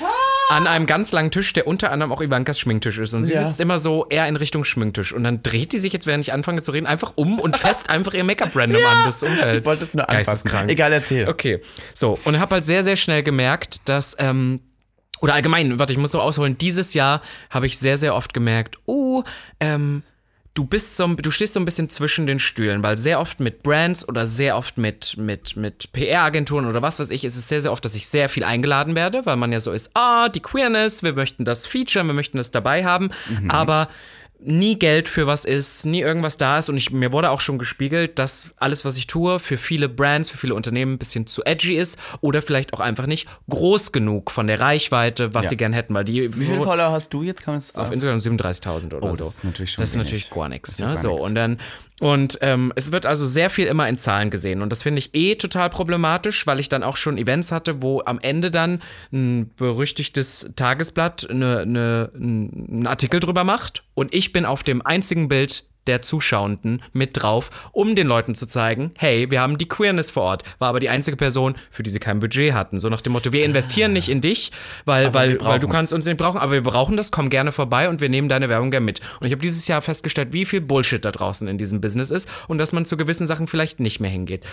an einem ganz langen Tisch, der unter anderem auch Ivankas Schminktisch ist. Und sie Ja. sitzt immer so eher in Richtung Schminktisch. Und dann dreht die sich jetzt, während ich anfange zu reden, einfach um und fest einfach ihr Make-up random an das Umfeld. Ich wollte es nur. Geisteskrank. Egal, erzähl. Okay, so. Und habe halt sehr, sehr schnell gemerkt, dass, ähm, oder allgemein, warte, ich muss so ausholen, dieses Jahr habe ich sehr, sehr oft gemerkt, oh, ähm, du bist so, du stehst so ein bisschen zwischen den Stühlen, weil sehr oft mit Brands oder sehr oft mit, mit, mit PR-Agenturen oder was weiß ich, ist es sehr, sehr oft, dass ich sehr viel eingeladen werde, weil man ja so ist, ah, die Queerness, wir möchten das featuren, wir möchten das dabei haben, aber nie Geld für was ist, nie irgendwas da ist und ich, mir wurde auch schon gespiegelt, dass alles, was ich tue, für viele Brands, für viele Unternehmen ein bisschen zu edgy ist oder vielleicht auch einfach nicht groß genug von der Reichweite, was Ja. sie gern hätten, weil die Wie viele Follower hast du jetzt? Kann man das auf? Instagram 37.000 oder Oh, so. das ist natürlich schon Das ist wenig. natürlich gar nichts. Ne? So, und dann, und ähm, es wird also sehr viel immer in Zahlen gesehen. Und das finde ich eh total problematisch, weil ich dann auch schon Events hatte, wo am Ende dann ein berüchtigtes Tagesblatt eine, eine, einen Artikel drüber macht und ich bin auf dem einzigen Bild der Zuschauenden mit drauf, um den Leuten zu zeigen, hey, wir haben die Queerness vor Ort. War aber die einzige Person, für die sie kein Budget hatten. So nach dem Motto, wir investieren nicht in dich, weil, weil, weil du kannst uns nicht brauchen, aber wir brauchen das, komm gerne vorbei und wir nehmen deine Werbung gerne mit. Und ich habe dieses Jahr festgestellt, wie viel Bullshit da draußen in diesem Business ist und dass man zu gewissen Sachen vielleicht nicht mehr hingeht.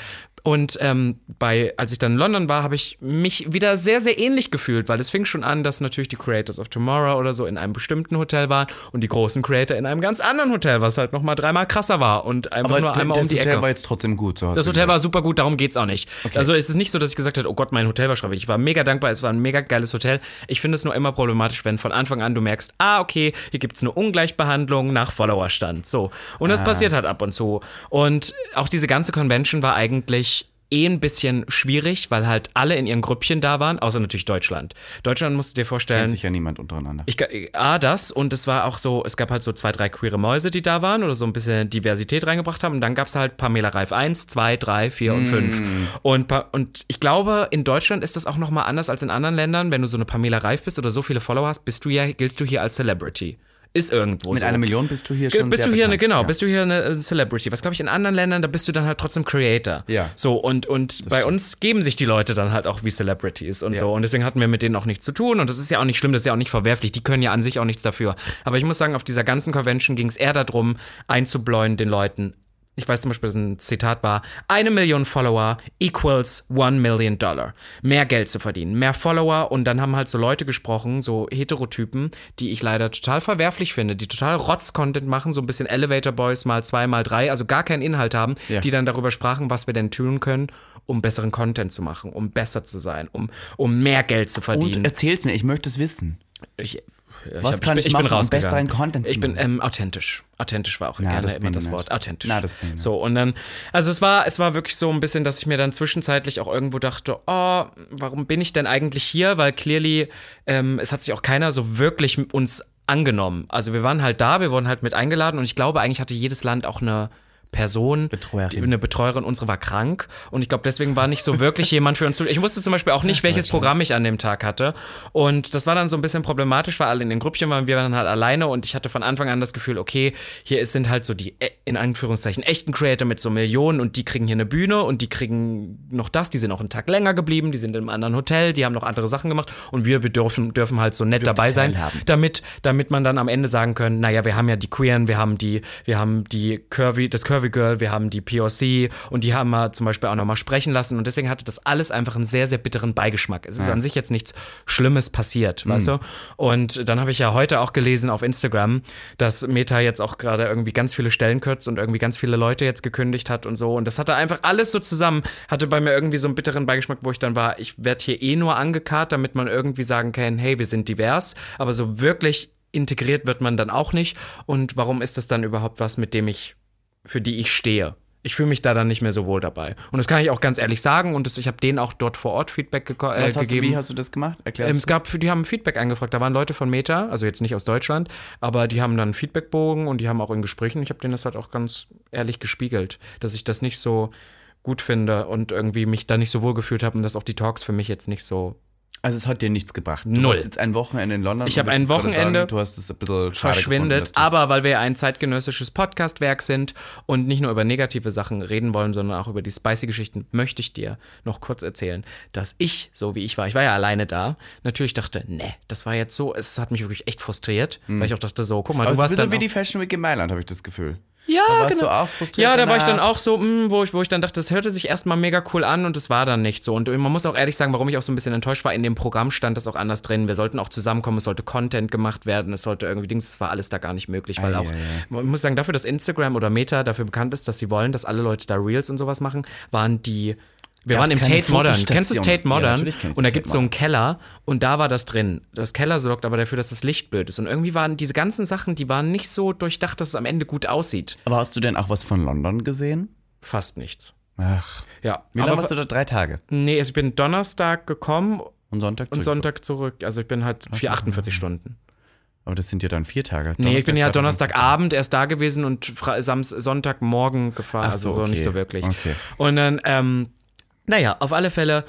Und ähm, bei, als ich dann in London war, habe ich mich wieder sehr, sehr ähnlich gefühlt, weil es fing schon an, dass natürlich die Creators of Tomorrow oder so in einem bestimmten Hotel waren und die großen Creator in einem ganz anderen Hotel, was halt nochmal dreimal krasser war und einfach Aber nur einmal um das die Hotel Ecke. war jetzt trotzdem gut. So Das Hotel gesagt. war super gut, darum geht's auch nicht. Also es ist nicht so, dass ich gesagt habe, oh Gott, mein Hotel war schrecklich. Ich war mega dankbar, es war ein mega geiles Hotel. Ich finde es nur immer problematisch, wenn von Anfang an du merkst, ah, okay, hier gibt's eine Ungleichbehandlung nach Followerstand. So. Und Ah. das passiert halt ab und zu. Und auch diese ganze Convention war eigentlich eh ein bisschen schwierig, weil halt alle in ihren Grüppchen da waren, außer natürlich Deutschland. Deutschland musst du dir vorstellen, Kennt sich ja niemand untereinander. ich, A, das und es war auch so, es gab halt so zwei, drei queere Mäuse, die da waren oder so ein bisschen Diversität reingebracht haben und dann gab es halt Pamela Reif 1, 2, 3, 4 und 5. Und, Pa- und ich glaube, in Deutschland ist das auch nochmal anders als in anderen Ländern. Wenn du so eine Pamela Reif bist oder so viele Follower hast, bist du ja, giltst du hier als Celebrity. Ist irgendwo Mit so. einer Million bist du hier schon bist du hier eine, bekannt, genau, ja. bist du hier eine äh, Celebrity. Was glaube ich in anderen Ländern, da bist du dann halt trotzdem Creator. Ja. So und und bei uns geben sich die Leute dann halt auch wie Celebrities und Ja. so und deswegen hatten wir mit denen auch nichts zu tun und das ist ja auch nicht schlimm, das ist ja auch nicht verwerflich. Die können ja an sich auch nichts dafür. Aber ich muss sagen, auf dieser ganzen Convention ging es eher darum, einzubläuen den Leuten. Ich weiß zum Beispiel, dass ein Zitat war, eine Million Follower equals one million Dollar. Mehr Geld zu verdienen, mehr Follower und dann haben halt so Leute gesprochen, so Heterotypen, die ich leider total verwerflich finde, die total Rotz-Content machen, so ein bisschen Elevator Boys mal zwei, mal drei, also gar keinen Inhalt haben, Ja. die dann darüber sprachen, was wir denn tun können, um besseren Content zu machen, um besser zu sein, um, um mehr Geld zu Und verdienen. erzähl's mir, ich möchte es wissen. Ich, ja, Was hab- kann ich bin machen, um rausgegangen. besseren Content zu Ich bin ähm, authentisch. Authentisch war auch Na, gerne immer bin ich das nicht. Wort. Authentisch. Na, das bin ich. So, und dann, also es war, es war wirklich so ein bisschen, dass ich mir dann zwischenzeitlich auch irgendwo dachte, oh, warum bin ich denn eigentlich hier? Weil clearly, ähm, es hat sich auch keiner so wirklich uns angenommen. Also wir waren halt da, wir wurden halt mit eingeladen und ich glaube, eigentlich hatte jedes Land auch eine Person, Betreuerin. eine Betreuerin, unsere war krank. Und ich glaube, deswegen war nicht so wirklich jemand für uns zu. Ich wusste zum Beispiel auch nicht, welches Programm ich an dem Tag hatte. Und das war dann so ein bisschen problematisch, weil alle in den Grüppchen waren, wir waren halt alleine und ich hatte von Anfang an das Gefühl, okay, hier sind halt so die äh, in Anführungszeichen echten Creator mit so Millionen und die kriegen hier eine Bühne und die kriegen noch das, die sind auch einen Tag länger geblieben, die sind in einem anderen Hotel, die haben noch andere Sachen gemacht. Und wir, wir dürfen, dürfen halt so nett dabei sein, damit, damit man dann am Ende sagen können, naja, wir haben ja die Queeren, wir haben die, wir haben die Curvy, das Curvy Girl, wir haben die POC und die haben wir zum Beispiel auch nochmal sprechen lassen und deswegen hatte das alles einfach einen sehr, sehr bitteren Beigeschmack. Es ist an sich jetzt nichts Schlimmes passiert, weißt du? Und dann habe ich ja heute auch gelesen auf Instagram, dass Meta jetzt auch gerade irgendwie ganz viele Stellen kürzt und irgendwie ganz viele Leute jetzt gekündigt hat und so und das hatte einfach alles so zusammen, hatte bei mir irgendwie so einen bitteren Beigeschmack, wo ich dann war, ich werde hier eh nur angekarrt, damit man irgendwie sagen kann, hey, wir sind divers, aber so wirklich integriert wird man dann auch nicht. Und warum ist das dann überhaupt was, mit dem ich, für die ich stehe? Ich fühle mich da dann nicht mehr so wohl dabei. Und das kann ich auch ganz ehrlich sagen. Und das, ich habe denen auch dort vor Ort Feedback äh, hast du, gegeben. wie hast du das gemacht? Erklär Ähm, es gab, die haben Feedback eingefragt. Da waren Leute von Meta, also jetzt nicht aus Deutschland, aber die haben dann einen Feedbackbogen und die haben auch in Gesprächen, ich habe denen das halt auch ganz ehrlich gespiegelt, dass ich das nicht so gut finde und irgendwie mich da nicht so wohl gefühlt habe und dass auch die Talks für mich jetzt nicht so Also es hat dir nichts gebracht. Du Null. jetzt ein Wochenende in London. Ich habe ein Wochenende Sagen, du hast es ein bisschen verschwindet, gefunden, aber weil wir ein zeitgenössisches Podcastwerk sind und nicht nur über negative Sachen reden wollen, sondern auch über die spicy Geschichten, möchte ich dir noch kurz erzählen, dass ich, so wie ich war, ich war ja alleine da, natürlich dachte, ne, das war jetzt so, es hat mich wirklich echt frustriert, weil ich auch dachte so, guck mal, Aber du ist warst ein dann wie die Fashion Week in Mailand, habe ich das Gefühl. Ja, Da warst genau. du auch frustriert Ja, da war ich dann danach? auch so, mh, wo, ich, wo ich dann dachte, das hörte sich erstmal mega cool an und es war dann nicht so. Und man muss auch ehrlich sagen, warum ich auch so ein bisschen enttäuscht war, in dem Programm stand das auch anders drin. Wir sollten auch zusammenkommen, es sollte Content gemacht werden, es sollte irgendwie Dings, es war alles da gar nicht möglich, weil Ei, auch, ei, ei. man muss sagen, dafür, dass Instagram oder Meta dafür bekannt ist, dass sie wollen, dass alle Leute da Reels und sowas machen, waren die. Wir waren im Tate Modern. Kennst du das? Tate Ja, Modern? natürlich kenn ich und da gibt es so einen Keller und da war das drin. Das Keller sorgt aber dafür, dass das Licht blöd ist. Und irgendwie waren diese ganzen Sachen, die waren nicht so durchdacht, dass es am Ende gut aussieht. Aber hast du denn auch was von London gesehen? Fast nichts. Ach. Ja, Wie lange warst du da? Drei Tage. nee, also ich bin Donnerstag gekommen Und Sonntag und zurück. Sonntag zurück. Also ich bin halt vier, 48 Stunden. Aber das sind ja dann vier Tage. Nee, ich bin ja Donnerstagabend erst da gewesen und Fra Sams Sonntagmorgen gefahren. Ach also so, so okay. nicht so wirklich. Okay. Und dann, ähm, naja, auf alle Fälle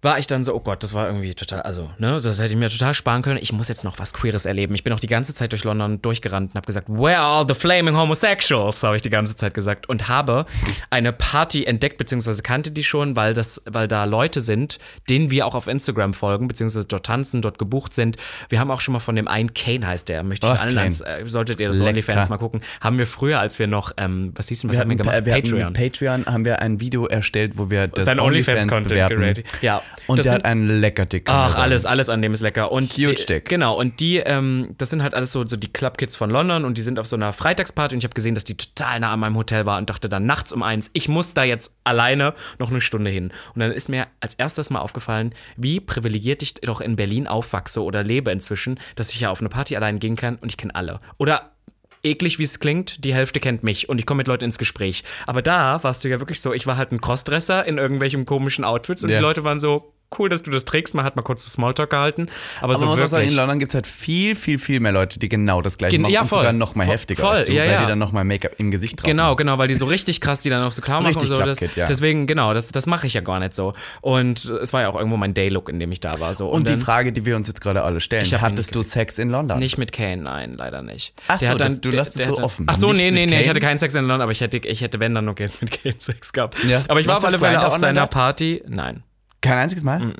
war ich dann so, oh Gott, das war irgendwie total, also, ne, das hätte ich mir total sparen können. Ich muss jetzt noch was Queeres erleben. Ich bin auch die ganze Zeit durch London durchgerannt und habe gesagt, where are all the flaming homosexuals, habe ich die ganze Zeit gesagt. Und habe eine Party entdeckt, beziehungsweise kannte die schon, weil, das, weil da Leute sind, denen wir auch auf Instagram folgen, beziehungsweise dort tanzen, dort gebucht sind. Wir haben auch schon mal von dem einen, Kane heißt der, möchte ich Ach, allen ans, äh, solltet ihr das. OnlyFans mal gucken, haben wir früher, als wir noch, ähm, was hieß denn, was Wir haben wir gemacht? wir Patreon. Patreon haben wir ein Video erstellt, wo wir das Sein OnlyFans-Content bewerten. geratet. Ja. Und Das der sind- hat einen lecker Dick. Ach, sagen. alles, alles an dem ist lecker. Und Huge die, Dick. Genau, und die, ähm, das sind halt alles so, so die Clubkids von London und die sind auf so einer Freitagsparty und ich habe gesehen, dass die total nah an meinem Hotel war und dachte dann nachts um eins, ich muss da jetzt alleine noch eine Stunde hin. Und dann ist mir als erstes mal aufgefallen, wie privilegiert ich doch in Berlin aufwachse oder lebe inzwischen, dass ich ja auf eine Party allein gehen kann und ich kenne alle. Oder eklig wie es klingt, die Hälfte kennt mich und ich komme mit Leuten ins Gespräch. Aber da warst du ja wirklich so, ich war halt ein Crossdresser in irgendwelchen komischen Outfits und Ja. die Leute waren so, cool, dass du das trägst. Man hat mal kurz Smalltalk gehalten. Aber, Aber so man muss auch sagen, wirklich. in London gibt es halt viel, viel, viel mehr Leute, die genau das gleiche Gen- machen ja, und voll. sogar noch mal Voll- heftiger voll, als du, ja, weil ja. die dann noch mal Make-up im Gesicht drauf Genau, genau, weil die so richtig krass, die dann auch so klar machen und so. Das, ja. Deswegen, genau, das, das mache ich ja gar nicht so. Und es war ja auch irgendwo mein Day-Look, in dem ich da war. So. Und die dann- Frage, die wir uns jetzt gerade alle stellen, hattest du Sex in London? Nicht mit Kane, nein, leider nicht. Ach so, hat das- du lässt es so dann, offen. Ach so, nee, nee, nee, ich hatte keinen Sex in London, aber ich hätte, ich hätte wenn dann nur gerne mit Kane Sex gehabt. Aber ich war auf alle Fälle auf seiner? Party. Nein. Kein einziges Mal?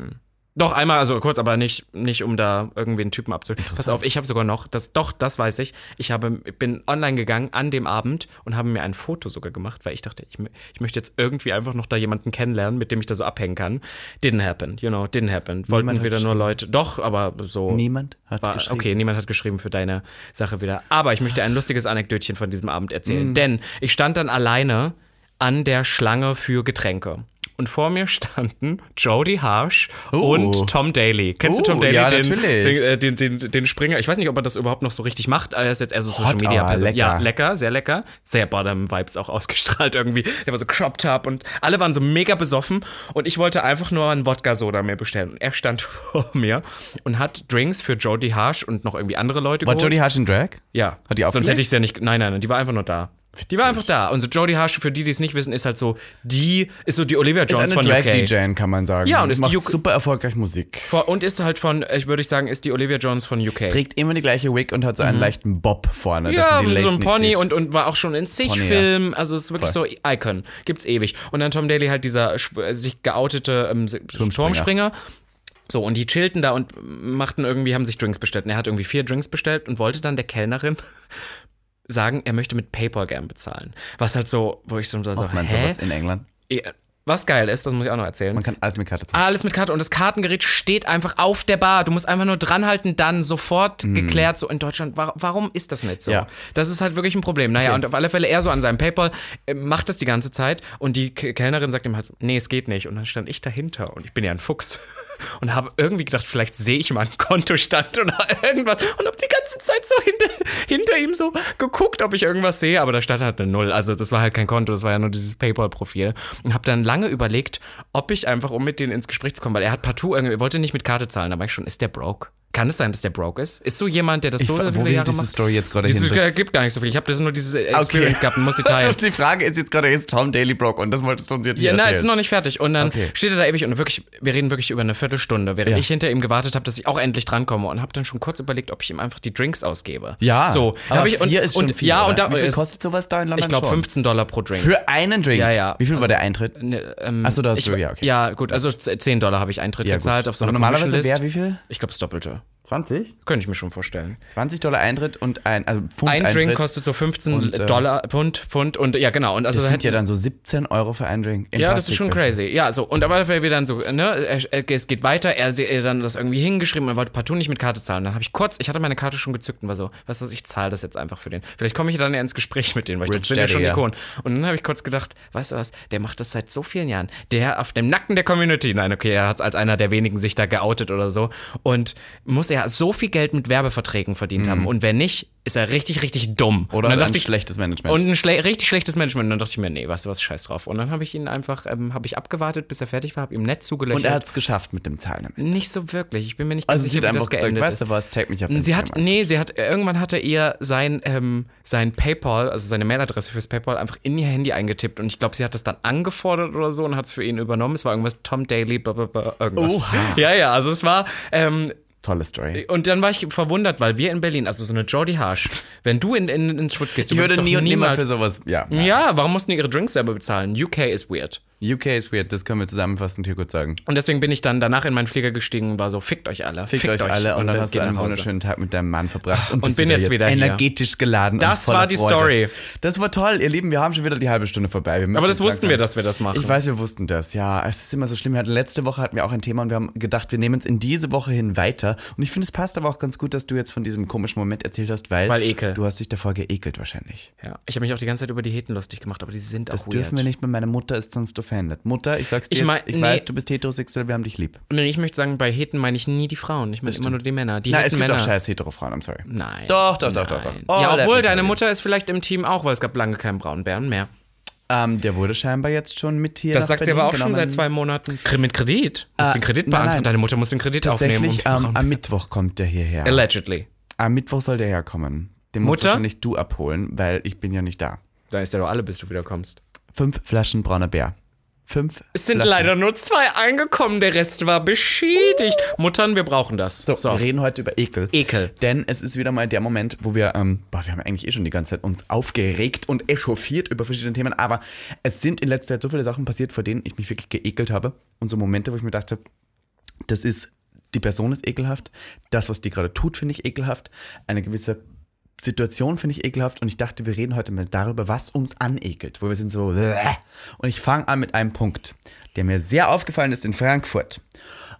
Doch, einmal, also kurz, aber nicht, nicht um da irgendwie einen Typen abzuholen. Pass auf, ich habe sogar noch, das, doch, das weiß ich. Ich habe, bin online gegangen an dem Abend und habe mir ein Foto sogar gemacht, weil ich dachte, ich, ich möchte jetzt irgendwie einfach noch da jemanden kennenlernen, mit dem ich da so abhängen kann. Didn't happen, you know, didn't happen. Wollten hat wieder nur Leute, doch, aber so. Niemand hat war, geschrieben. Okay, niemand hat geschrieben für deine Sache wieder. Aber ich möchte ein lustiges Anekdötchen von diesem Abend Mm. erzählen. Denn ich stand dann alleine an der Schlange für Getränke. Und vor mir standen Jodie Harsh Oh. und Tom Daly. Kennst du Oh, Tom Daly, ja, den, natürlich. den, äh, den, den, den Springer? Ich weiß nicht, ob er das überhaupt noch so richtig macht. Er ist jetzt eher so Social Hot, Media aber Person. lecker. Ja, lecker, sehr lecker. Sehr Bottom-Vibes auch ausgestrahlt irgendwie. Der war so cropped up und alle waren so mega besoffen. Und ich wollte einfach nur einen Wodka-Soda mir bestellen. Und er stand vor mir und hat Drinks für Jodie Harsh und noch irgendwie andere Leute War geholt. Jodie Harsh in Drag? Ja. Hat die Sonst aufgelegt? hätte ich es ja nicht. Nein, nein, nein, die war einfach nur da. Die war einfach da. Und so Jodie Harsh, für die, die es nicht wissen, ist halt so, die ist so die Olivia Ist Jones eine von UK. Drag-DJ, kann man sagen. Ja, und ist Macht die UK super erfolgreich Musik. Vor- Und ist halt von, ich würde ich sagen, ist die Olivia Jones von UK. Trägt immer die gleiche Wig und hat so einen leichten Bob vorne, Mhm. Ja, so ein Pony und, und war auch schon in zig Pony. Filmen. Also es ist wirklich so Icon. Gibt's ewig. Und dann Tom Daly halt dieser sich geoutete ähm, Turmspringer. So, und die chillten da und machten irgendwie, haben sich Drinks bestellt. Und er hat irgendwie vier Drinks bestellt und wollte dann der Kellnerin sagen, er möchte mit PayPal gern bezahlen. Was halt so, wo ich so so, Macht man hä? sowas in England? Ja, Was geil ist, das muss ich auch noch erzählen. Man kann alles mit Karte zahlen. Alles mit Karte und das Kartengerät steht einfach auf der Bar. Du musst einfach nur dranhalten, dann sofort geklärt. So in Deutschland, wa warum ist das nicht so? Ja. Das ist halt wirklich ein Problem. Naja, und auf alle Fälle er so an seinem PayPal äh, macht das die ganze Zeit und die Kellnerin sagt ihm halt so, nee, es geht nicht. Und dann stand ich dahinter und ich bin ja ein Fuchs und habe irgendwie gedacht, vielleicht sehe ich mal einen Kontostand oder irgendwas und habe die ganze Zeit so hinter, hinter ihm so geguckt, ob ich irgendwas sehe, aber da stand halt eine Null. Also das war halt kein Konto, das war ja nur dieses PayPal-Profil und habe dann lange überlegt, ob ich einfach, um mit denen ins Gespräch zu kommen, weil er hat partout irgendwie, er wollte nicht mit Karte zahlen, da war ich schon, ist der broke? Kann es sein, dass der broke ist? Ist so jemand, der das so wo viele Jahre diese macht? Story jetzt gerade hin? Das- gibt gar nicht so viel. Ich habe das nur diese Experience gehabt und muss sie teilen. die Frage ist jetzt gerade, ist Tom Daly broke und das wolltest du uns jetzt Ja, hier nein, es erzählen. ist noch nicht fertig. Und dann Okay. steht er da ewig und wirklich, wir reden wirklich über eine Viertelstunde, während Ja. ich hinter ihm gewartet habe, dass ich auch endlich drankomme und habe dann schon kurz überlegt, ob ich ihm einfach die Drinks ausgebe. ja, so. aber ich, und, ist schon und, viel, Ja, oder? und da Wie viel ist- kostet sowas da in London Ich glaube schon? 15 Dollar pro Drink. Für einen Drink? Ja, ja. Wie viel war Also- der Eintritt? Ne, ähm, Ach so, da hast ich, du- ja, okay. Ja, gut, also 10 Dollar habe ich Eintritt Ja, gezahlt gut. auf so Aber einer normalerweise wäre wie viel? Ich glaube, das Doppelte. 20? Könnte ich mir schon vorstellen. 20 Dollar Eintritt und ein, also Pfund Ein Eintritt. Drink kostet so 15 Und, äh, Dollar, Pfund, Pfund und ja, genau. Und also Das da sind ja dann so 17 Euro für einen Drink. in Ja, das ist schon crazy. Ja, so. Und aber wir dann so, ne, er- er- es geht weiter, er hat dann das irgendwie hingeschrieben, er wollte partout nicht mit Karte zahlen. Dann habe ich kurz, ich hatte meine Karte schon gezückt und war so, weißt du, ich zahle das jetzt einfach für den. Vielleicht komme ich dann ja ins Gespräch mit denen, weil ich Rich das sind ja schon ja. Ikonen. Und dann habe ich kurz gedacht, weißt du was, der macht das seit so vielen Jahren. Der auf dem Nacken der Community, nein, okay, er hat als einer der wenigen sich da geoutet oder so. Und muss er so viel Geld mit Werbeverträgen verdient haben. Und wenn nicht, ist er richtig, richtig dumm. Mhm. Oder ein ich, schlechtes Management. und ein schle richtig schlechtes Management. Und dann dachte ich mir, nee, weißt du was, scheiß drauf. Und dann habe ich ihn einfach, ähm, habe ich abgewartet, bis er fertig war, habe ihm nett zugelächelt. und er hat es geschafft mit dem Zahlen. nicht so wirklich. Ich bin mir nicht ganz Also sie sicher, hat wie einfach das gesagt, weißt du was, tag mich auf Sie hat, nee, sie hat, irgendwann hatte ihr sein, ähm, sein PayPal, also seine Mailadresse fürs PayPal einfach in ihr Handy eingetippt und ich glaube, sie hat das dann angefordert oder so und hat es für ihn übernommen. Es war irgendwas Tom Daly, irgendwas. Oha. Ja, ja, also es war, ähm, Tolle Story. und dann war ich verwundert, weil wir in Berlin, also so eine Jodie Harsh, wenn du in, in, ins Schwutz gehst, du Ich würde nie und nimmer für sowas, ja. Ja, warum mussten die ihre Drinks selber bezahlen? UK ist weird. UK ist weird, das können wir zusammenfassend hier kurz sagen. Und deswegen bin ich dann danach in meinen Flieger gestiegen und war so, fickt euch alle. Fickt, euch alle und, dann äh, hast du einen wunderschönen Tag mit deinem Mann verbracht und, bist bin jetzt wieder hier. energetisch geladen. Das und war die Freude. Story. Das war toll, ihr Lieben, wir haben schon wieder die halbe Stunde vorbei. Aber das wussten langsam- wir, dass wir das machen. Ich weiß, wir wussten das, ja. Es ist immer so schlimm. Wir hatten, letzte Woche hatten wir auch ein Thema und wir haben gedacht, wir nehmen es in diese Woche hin weiter. Und ich finde, es passt aber auch ganz gut, dass du jetzt von diesem komischen Moment erzählt hast, weil, Weil Ekel. du hast dich davor geekelt wahrscheinlich. Ja, ich habe mich auch die ganze Zeit über die Heten lustig gemacht, aber die sind Das auch weird. dürfen wir nicht, weil meine Mutter ist sonst offended. Mutter, ich sag's dir Ich mein- jetzt, ich nee. weiß, du bist heterosexuell, wir haben dich lieb. Nee, ich möchte sagen, bei Heten meine ich nie die Frauen. Ich meine immer nur die Männer. Die Na, es gibt Heten-Männer. auch scheiß Hetero-Frauen, I'm sorry. Nein. Doch, doch, doch, doch, Nein. doch. Oh, ja, obwohl deine. Mutter ist vielleicht im Team auch, weil es gab lange keinen Braunbären mehr. Ähm, der wurde scheinbar jetzt schon mit hier. Das sagt sie aber Berlin auch schon seit genommen. zwei Monaten. Mit Kredit. Du musst Äh, den Kredit nein, beantragen. nein. Deine Mutter muss den Kredit aufnehmen. Tatsächlich, und ähm, am Mittwoch kommt der hierher. Allegedly. Am Mittwoch soll der herkommen. Den musst wahrscheinlich du abholen, weil ich bin ja nicht da. Da ist ja doch alle, bis du wieder kommst. Fünf Flaschen brauner Bär. Fünf Es sind Flaschen. leider nur zwei eingekommen, der Rest war beschädigt. Muttern, wir brauchen das. So, wir reden heute über Ekel. Ekel. Denn es ist wieder mal der Moment, wo wir, ähm, boah, wir haben eigentlich eh schon die ganze Zeit uns aufgeregt und echauffiert über verschiedene Themen, aber es sind in letzter Zeit so viele Sachen passiert, vor denen ich mich wirklich geekelt habe. Und so Momente, wo ich mir dachte, das ist, die Person ist ekelhaft, das, was die gerade tut, finde ich ekelhaft, eine gewisse Situation finde ich ekelhaft und ich dachte, wir reden heute mal darüber, was uns anekelt, wo wir sind so, und ich fange an mit einem Punkt, der mir sehr aufgefallen ist in Frankfurt.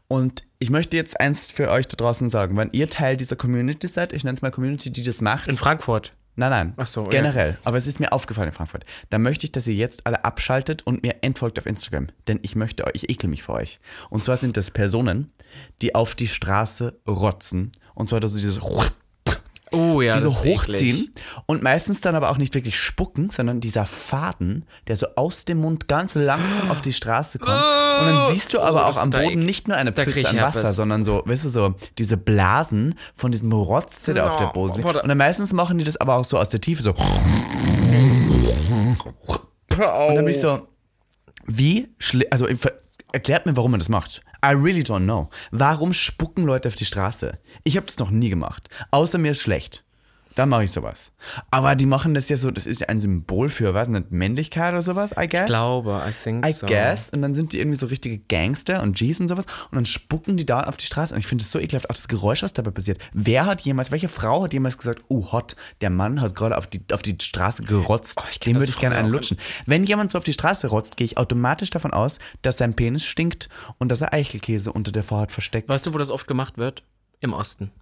Und ich möchte jetzt eins für euch da draußen sagen, wenn ihr Teil dieser Community seid, ich nenne es mal Community, die das macht. In Frankfurt. Nein, nein. Ach so, ja. Generell. Aber es ist mir aufgefallen in Frankfurt. Da möchte ich, dass ihr jetzt alle abschaltet und mir entfolgt auf Instagram. Denn ich möchte euch, ich ekel mich vor euch. Und zwar sind das Personen, die auf die Straße rotzen. Und zwar so dieses Oh ja, die so hochziehen und meistens dann aber auch nicht wirklich spucken, sondern dieser Faden, der so aus dem Mund ganz langsam auf die Straße kommt. Und dann siehst du aber Oh, auch am Boden nicht nur eine Pfütze an Wasser, Herpes. sondern so, weißt du, so diese Blasen von diesem Rotze, der auf der Boden liegt. Und dann meistens machen die das aber auch so aus der Tiefe so. Und dann bin ich so, wie schle also erklärt mir, warum man das macht. I really don't know. Warum spucken Leute auf die Straße? Ich habe das noch nie gemacht. Außer mir ist schlecht. Dann mache ich sowas. Aber die machen das ja so, das ist ja ein Symbol für, was nicht, Männlichkeit oder sowas, I guess. Ich glaube, I think I so. guess. Und dann sind die irgendwie so richtige Gangster und G's und sowas. Und dann spucken die da auf die Straße. Und ich finde es so ekelhaft, auch das Geräusch, was dabei passiert. Wer hat jemals, welche Frau hat jemals gesagt, oh hot, der Mann hat gerade auf die, auf die Straße gerotzt. Oh, Dem würde ich gerne einen lutschen. Wenn jemand so auf die Straße rotzt, gehe ich automatisch davon aus, dass sein Penis stinkt und dass er Eichelkäse unter der Vorhaut versteckt. Weißt du, wo das oft gemacht wird? Im Osten.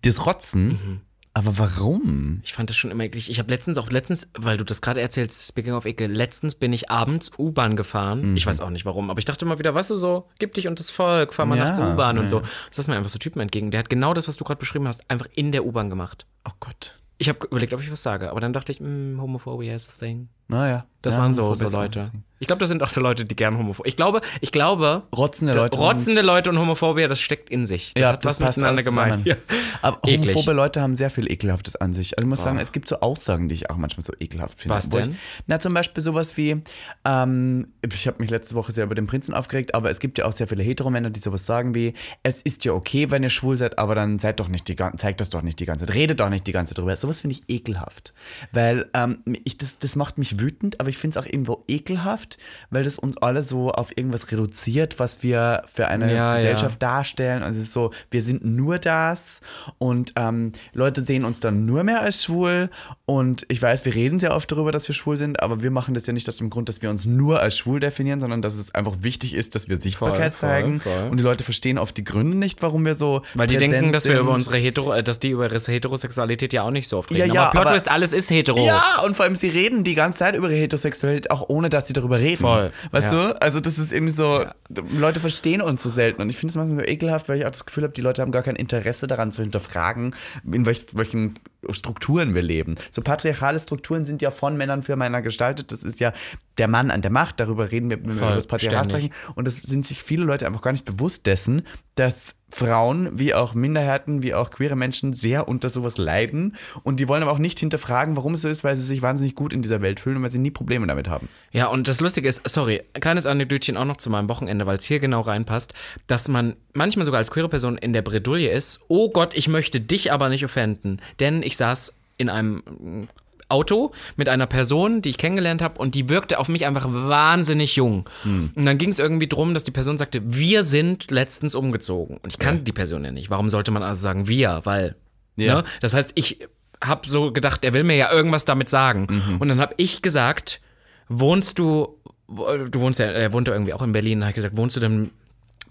Das Rotzen? Mhm. Aber warum? Ich fand das schon immer eklig. Ich habe letztens auch letztens, weil du das gerade erzählst, speaking of Ekel, letztens bin ich abends U-Bahn gefahren. Mhm. Ich weiß auch nicht warum, aber ich dachte immer wieder, weißt du so, gib dich und das Volk, fahr mal Ja, nachts U-Bahn und ja. so. Das ist mir einfach so Typen entgegen. Der hat genau das, was du gerade beschrieben hast, einfach in der U-Bahn gemacht. Oh Gott. Ich habe überlegt, ob ich was sage, aber dann dachte ich, mm, Homophobia is a thing. Naja. Das ja, waren so, Homophobie so Leute. Ich glaube, das sind auch so Leute, die gern homophob. Ich glaube, ich glaube, Rotzende Leute. rotzende Leute und Homophobia, das steckt in sich. Das ja, hat das was passt miteinander gemeint. zusammen. Aber Eklig. homophobe Leute haben sehr viel Ekelhaftes an sich. Also ich muss sagen, es gibt so Aussagen, die ich auch manchmal so ekelhaft finde. Was denn? Ich, na, zum Beispiel sowas wie, ähm, ich habe mich letzte Woche sehr über den Prinzen aufgeregt, aber es gibt ja auch sehr viele Heteromänner, die sowas sagen wie, es ist ja okay, wenn ihr schwul seid, aber dann seid doch nicht die ganze zeigt das doch nicht die ganze Zeit, redet doch nicht die ganze Zeit drüber. Sowas finde ich ekelhaft. Weil ähm, ich, das, das macht mich wütend, aber ich finde es auch irgendwo ekelhaft, weil das uns alle so auf irgendwas reduziert, was wir für eine Ja, ja. Gesellschaft darstellen. Also es ist so, wir sind nur das und ähm, Leute sehen uns dann nur mehr als schwul. Und ich weiß, wir reden sehr oft darüber, dass wir schwul sind, aber wir machen das ja nicht aus dem Grund, dass wir uns nur als schwul definieren, sondern dass es einfach wichtig ist, dass wir Sichtbarkeit voll, zeigen. voll. Und die Leute verstehen oft die Gründe nicht, warum wir so. Weil die denken, dass wir sind. über unsere Hetero, äh, dass die über ihre Heterosexualität ja auch nicht so oft Ja, reden. ja, aber Plot aber- Twist, alles ist hetero. Ja, und vor allem, sie reden die ganze Zeit über ihre Heterosexualität, auch ohne dass sie darüber reden. Voll, Weißt ja. du? Also, das ist irgendwie so, Leute verstehen uns so selten. Und ich finde es manchmal ekelhaft, weil ich auch das Gefühl habe, die Leute haben gar kein Interesse daran zu hinterfragen, in welch, welchen Strukturen wir leben. So patriarchale Strukturen sind ja von Männern für Männer gestaltet. Das ist ja der Mann an der Macht. Darüber reden wir, wenn wir über das Patriarchat ständig. sprechen. Und das sind sich viele Leute einfach gar nicht bewusst dessen, dass Frauen wie auch Minderheiten, wie auch queere Menschen sehr unter sowas leiden. Und die wollen aber auch nicht hinterfragen, warum es so ist, weil sie sich wahnsinnig gut in dieser Welt fühlen und weil sie nie Probleme damit haben. Ja, und das Lustige ist, sorry, ein kleines Anekdötchen auch noch zu meinem Wochenende, weil es hier genau reinpasst, dass man manchmal sogar als queere Person in der Bredouille ist, oh Gott, ich möchte dich aber nicht offenden, denn ich saß in einem Auto mit einer Person, die ich kennengelernt habe und die wirkte auf mich einfach wahnsinnig jung. Und dann ging es irgendwie drum, dass die Person sagte, wir sind letztens umgezogen. Und ich kannte die Person ja nicht. Warum sollte man also sagen wir? Weil, Ja. ne? Das heißt, ich habe so gedacht, er will mir ja irgendwas damit sagen. Und dann habe ich gesagt, wohnst du, du wohnst ja, er wohnt ja irgendwie auch in Berlin, habe ich gesagt, wohnst du denn,